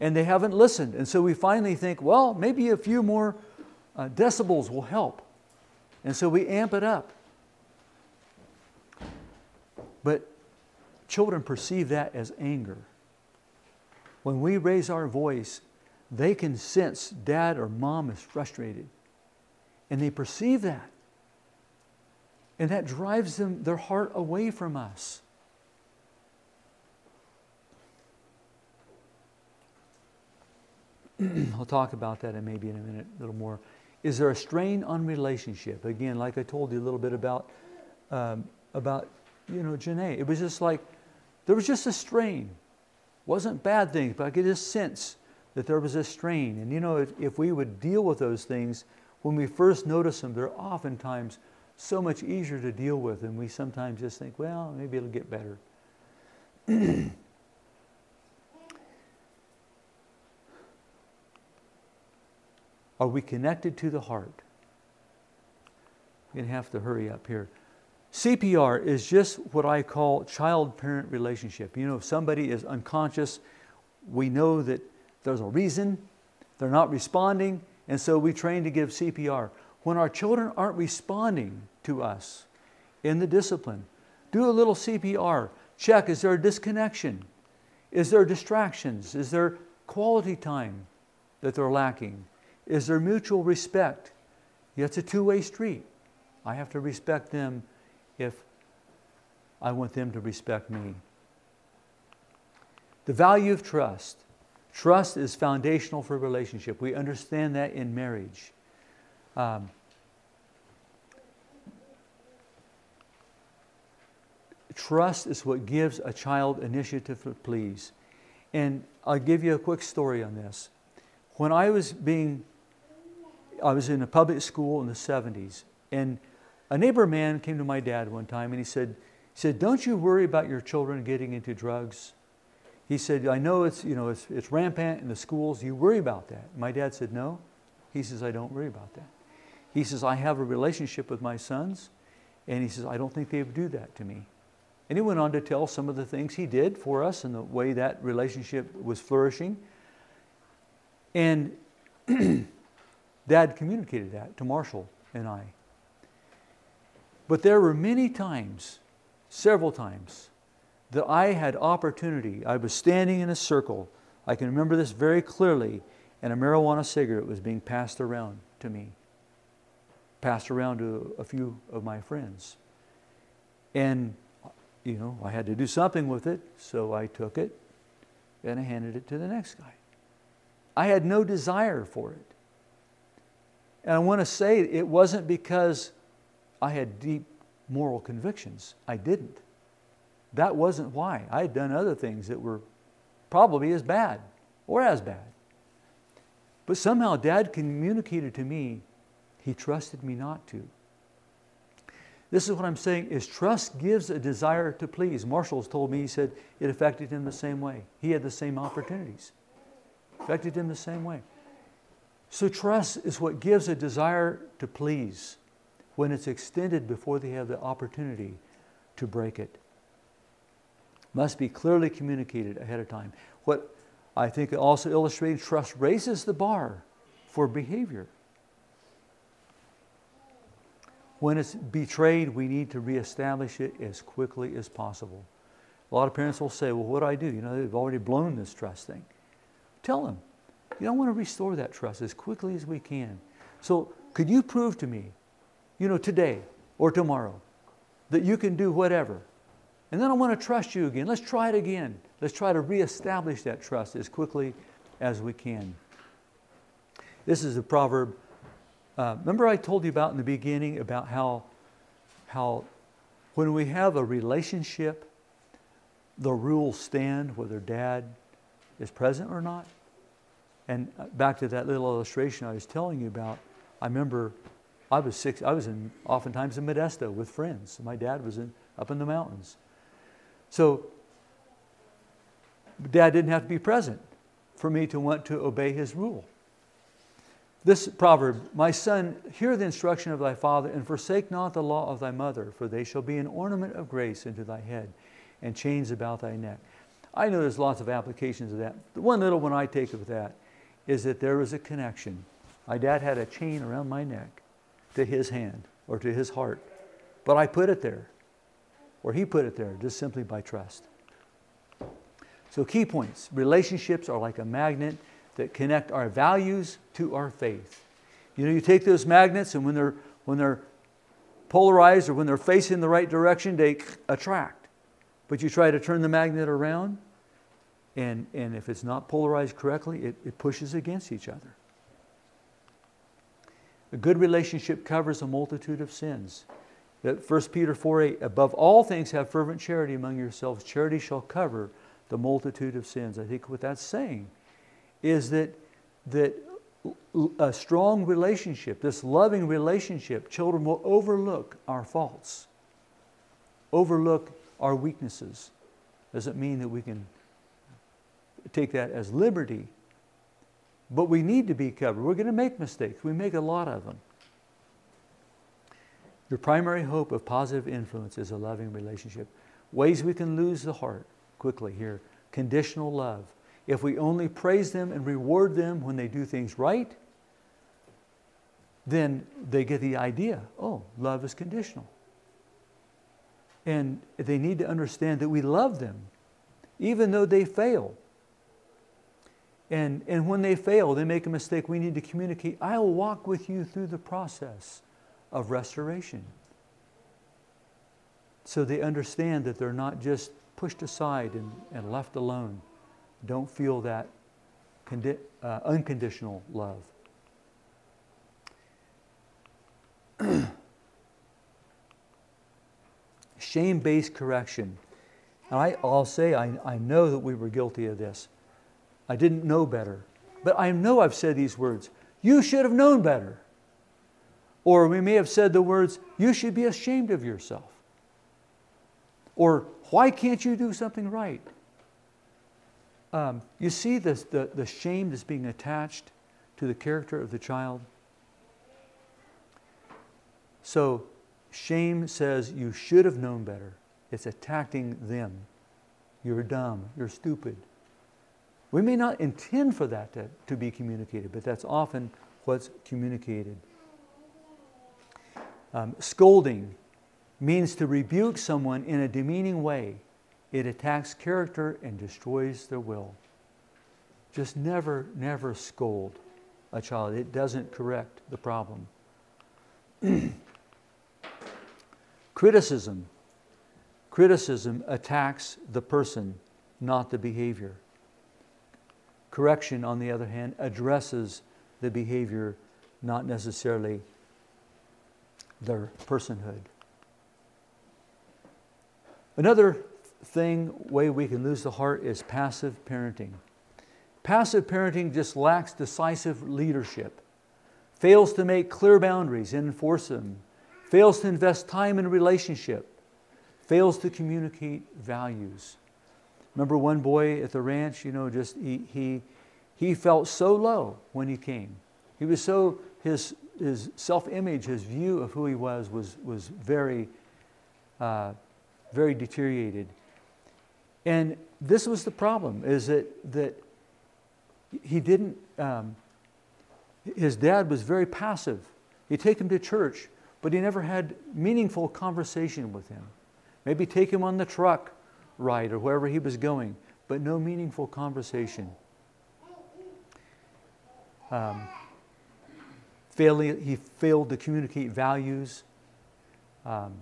And they haven't listened. And so we finally think, well, maybe a few more uh, decibels will help. And so we amp it up. But children perceive that as anger. When we raise our voice, they can sense dad or mom is frustrated. And they perceive that. And that drives them, their heart away from us. I'll talk about that in maybe in a minute, a little more. Is there a strain on relationship? Again, like I told you a little bit about, um, about you know, Janae. It was just like, there was just a strain. Wasn't bad things, but I could just sense that there was a strain. And you know, if, if we would deal with those things, when we first notice them, they're oftentimes so much easier to deal with. And we sometimes just think, well, maybe it'll get better. Are we connected to the heart? I'm going to have to hurry up here. CPR is just what I call child parent relationship. You know, if somebody is unconscious, we know that there's a reason, they're not responding, and so we train to give CPR. When our children aren't responding to us in the discipline, do a little CPR. Check is there a disconnection? Is there distractions? Is there quality time that they're lacking? Is there mutual respect? It's a two way street. I have to respect them if I want them to respect me. The value of trust. Trust is foundational for relationship. We understand that in marriage. Um, trust is what gives a child initiative to please. And I'll give you a quick story on this. When I was being, I was in a public school in the 70s, and a neighbor man came to my dad one time and he said, he said, Don't you worry about your children getting into drugs? He said, I know it's, you know, it's, it's rampant in the schools. You worry about that. My dad said, No. He says, I don't worry about that. He says, I have a relationship with my sons, and he says, I don't think they would do that to me. And he went on to tell some of the things he did for us and the way that relationship was flourishing. And dad communicated that to Marshall and I. But there were many times, several times, that I had opportunity. I was standing in a circle. I can remember this very clearly, and a marijuana cigarette was being passed around to me, passed around to a few of my friends. And, you know, I had to do something with it, so I took it and I handed it to the next guy. I had no desire for it. And I want to say it wasn't because I had deep moral convictions. I didn't. That wasn't why. I had done other things that were probably as bad or as bad. But somehow dad communicated to me he trusted me not to. This is what I'm saying is trust gives a desire to please. Marshall's told me, he said it affected him the same way. He had the same opportunities. Affected him the same way. So trust is what gives a desire to please when it's extended before they have the opportunity to break it. Must be clearly communicated ahead of time. What I think also illustrating trust raises the bar for behavior. When it's betrayed, we need to reestablish it as quickly as possible. A lot of parents will say, Well, what do I do? You know, they've already blown this trust thing. Tell them, you don't want to restore that trust as quickly as we can. So, could you prove to me, you know, today or tomorrow, that you can do whatever? And then I want to trust you again. Let's try it again. Let's try to reestablish that trust as quickly as we can. This is a proverb uh, remember, I told you about in the beginning about how, how when we have a relationship, the rules stand whether dad is present or not. And uh, back to that little illustration I was telling you about, I remember I was six, I was in, oftentimes in Modesto with friends. My dad was in, up in the mountains. So dad didn't have to be present for me to want to obey his rule. This proverb, my son, hear the instruction of thy father, and forsake not the law of thy mother, for they shall be an ornament of grace into thy head, and chains about thy neck. I know there's lots of applications of that. The one little one I take of that is that there was a connection. My dad had a chain around my neck to his hand or to his heart, but I put it there, or he put it there, just simply by trust. So, key points relationships are like a magnet that connect our values to our faith. You know, you take those magnets, and when they're, when they're polarized or when they're facing the right direction, they attract. But you try to turn the magnet around, and, and if it's not polarized correctly, it, it pushes against each other. A good relationship covers a multitude of sins. That 1 Peter 4 8, above all things, have fervent charity among yourselves. Charity shall cover the multitude of sins. I think what that's saying is that, that a strong relationship, this loving relationship, children will overlook our faults, overlook our weaknesses. Doesn't mean that we can take that as liberty, but we need to be covered. We're going to make mistakes, we make a lot of them. Your primary hope of positive influence is a loving relationship. Ways we can lose the heart quickly here conditional love. If we only praise them and reward them when they do things right, then they get the idea oh, love is conditional. And they need to understand that we love them, even though they fail. And, and when they fail, they make a mistake, we need to communicate I'll walk with you through the process of restoration. So they understand that they're not just pushed aside and, and left alone don't feel that condi- uh, unconditional love. Shame based correction. And I, I'll say, I, I know that we were guilty of this. I didn't know better. But I know I've said these words. You should have known better. Or we may have said the words, You should be ashamed of yourself. Or, Why can't you do something right? Um, you see this, the, the shame that's being attached to the character of the child? So, shame says you should have known better. It's attacking them. You're dumb. You're stupid. We may not intend for that to, to be communicated, but that's often what's communicated. Um, scolding means to rebuke someone in a demeaning way it attacks character and destroys their will. Just never, never scold a child. It doesn't correct the problem. Criticism. Criticism attacks the person, not the behavior. Correction, on the other hand, addresses the behavior, not necessarily their personhood. Another thing, way we can lose the heart is passive parenting. Passive parenting just lacks decisive leadership, fails to make clear boundaries and enforce them, fails to invest time in a relationship, fails to communicate values. Remember one boy at the ranch, you know, just he, he, he felt so low when he came. He was so, his, his self image, his view of who he was, was, was very, uh, very deteriorated. And this was the problem, is that, that he didn't, um, his dad was very passive. He'd take him to church, but he never had meaningful conversation with him. Maybe take him on the truck ride or wherever he was going, but no meaningful conversation. Um, failing, he failed to communicate values. Um,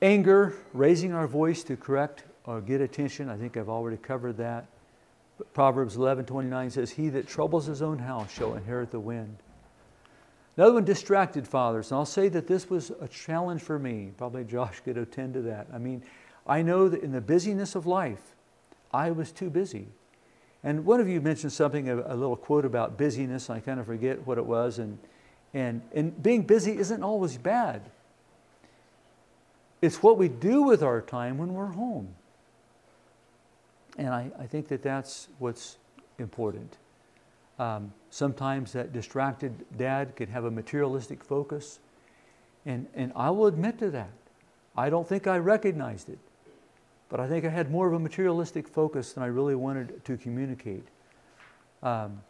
anger, raising our voice to correct or get attention. I think I've already covered that. But Proverbs 11 29 says, He that troubles his own house shall inherit the wind. Another one, distracted fathers. And I'll say that this was a challenge for me. Probably Josh could attend to that. I mean, I know that in the busyness of life, I was too busy. And one of you mentioned something, a, a little quote about busyness. I kind of forget what it was. And, and, and being busy isn't always bad, it's what we do with our time when we're home. And I, I think that that's what's important. Um, sometimes that distracted dad could have a materialistic focus. And, and I will admit to that. I don't think I recognized it. But I think I had more of a materialistic focus than I really wanted to communicate. Um,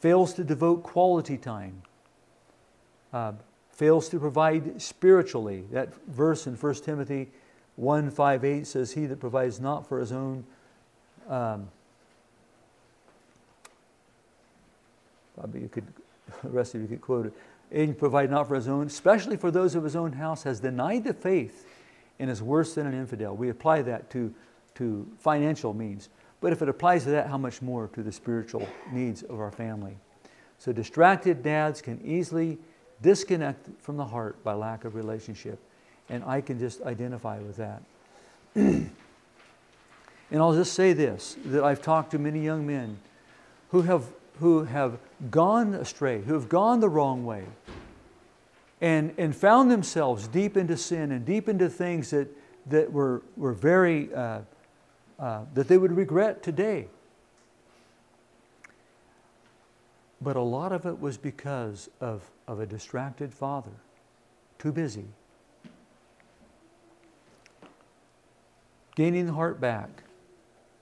fails to devote quality time. Uh, fails to provide spiritually. That verse in 1 Timothy 1 5 8 says, He that provides not for his own um, Probably you could, the rest of you could quote it. And provide not for his own, especially for those of his own house, has denied the faith and is worse than an infidel. We apply that to, to financial means. But if it applies to that, how much more to the spiritual needs of our family? So distracted dads can easily disconnect from the heart by lack of relationship. And I can just identify with that. and I'll just say this that I've talked to many young men who have who have gone astray, who have gone the wrong way, and, and found themselves deep into sin and deep into things that, that were, were very, uh, uh, that they would regret today. But a lot of it was because of, of a distracted father, too busy. Gaining the heart back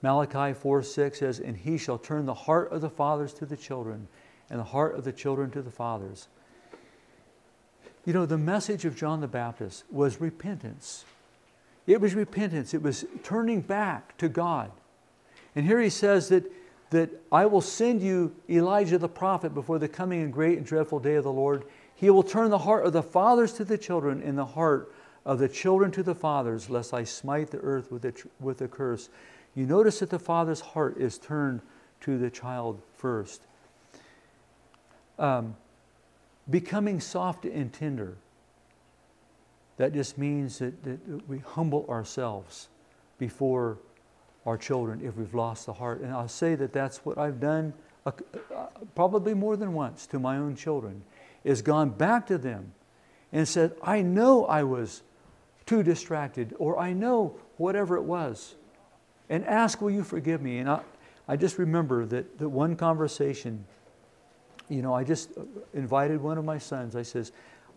Malachi 4 6 says, And he shall turn the heart of the fathers to the children, and the heart of the children to the fathers. You know, the message of John the Baptist was repentance. It was repentance, it was turning back to God. And here he says that, that I will send you Elijah the prophet before the coming and great and dreadful day of the Lord. He will turn the heart of the fathers to the children, and the heart of the children to the fathers, lest I smite the earth with a, with a curse you notice that the father's heart is turned to the child first. Um, becoming soft and tender. That just means that, that, we humble ourselves before our children if we've lost the heart. And I'll say that that's what I've done uh, probably more than once to my own children, is gone back to them and said, I know I was too distracted, or I know whatever it was and ask, Will you forgive me? And I, I just remember that, that one conversation, you know, I just uh, invited one of my sons. I says,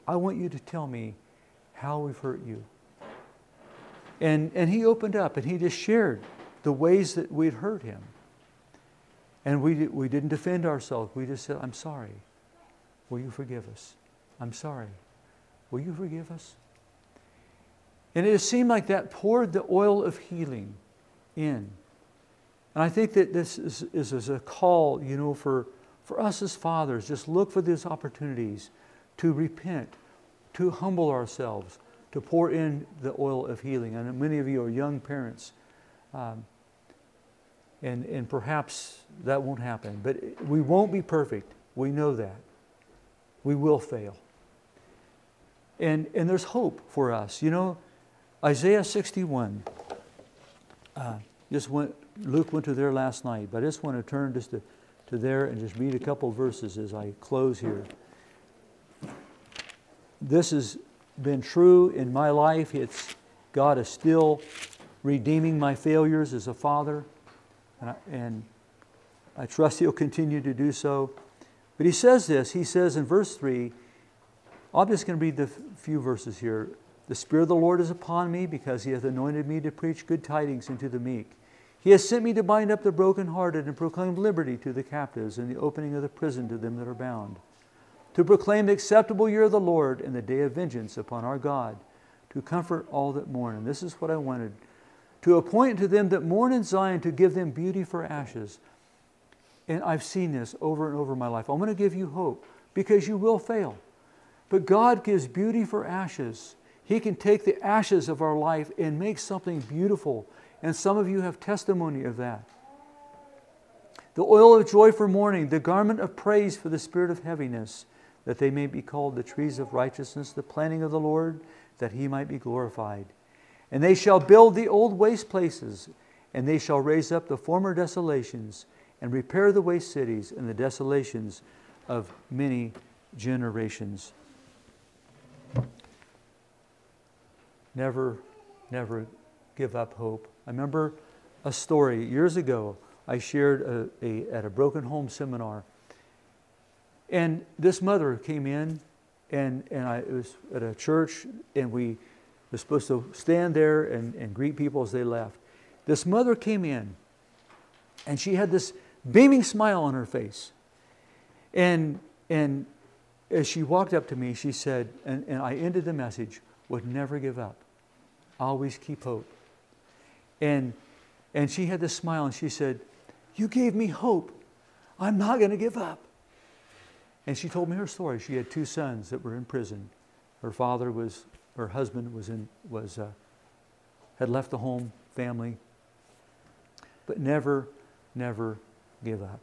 I want you to tell me how we've hurt you. And, and he opened up and he just shared the ways that we'd hurt him. And we, we didn't defend ourselves. We just said, I'm sorry. Will you forgive us? I'm sorry. Will you forgive us? And it seemed like that poured the oil of healing in. And I think that this is, is, is a call, you know, for, for us as fathers, just look for these opportunities to repent, to humble ourselves, to pour in the oil of healing. And many of you are young parents. Um, and, and perhaps that won't happen. But we won't be perfect. We know that. We will fail. And, and there's hope for us. You know, Isaiah 61 uh, just went, Luke went to there last night, but I just want to turn just to, to there and just read a couple verses as I close here. This has been true in my life. It's God is still redeeming my failures as a father, and I, and I trust He'll continue to do so. But He says this. He says in verse three. I'm just going to read the few verses here. The Spirit of the Lord is upon me because He hath anointed me to preach good tidings unto the meek. He has sent me to bind up the brokenhearted and proclaim liberty to the captives and the opening of the prison to them that are bound. To proclaim the acceptable year of the Lord and the day of vengeance upon our God, to comfort all that mourn. And this is what I wanted to appoint to them that mourn in Zion, to give them beauty for ashes. And I've seen this over and over in my life. I'm going to give you hope because you will fail. But God gives beauty for ashes. He can take the ashes of our life and make something beautiful. And some of you have testimony of that. The oil of joy for mourning, the garment of praise for the spirit of heaviness, that they may be called the trees of righteousness, the planting of the Lord, that he might be glorified. And they shall build the old waste places, and they shall raise up the former desolations, and repair the waste cities and the desolations of many generations. Never, never give up hope. I remember a story years ago. I shared a, a, at a broken home seminar. And this mother came in, and, and I, was at a church, and we were supposed to stand there and, and greet people as they left. This mother came in, and she had this beaming smile on her face. And, and as she walked up to me, she said, and, and I ended the message, would never give up always keep hope. And, and she had this smile and she said, You gave me hope. I'm not going to give up. And she told me her story. She had two sons that were in prison. Her father was, her husband was in, was, uh, had left the home, family, but never, never give up.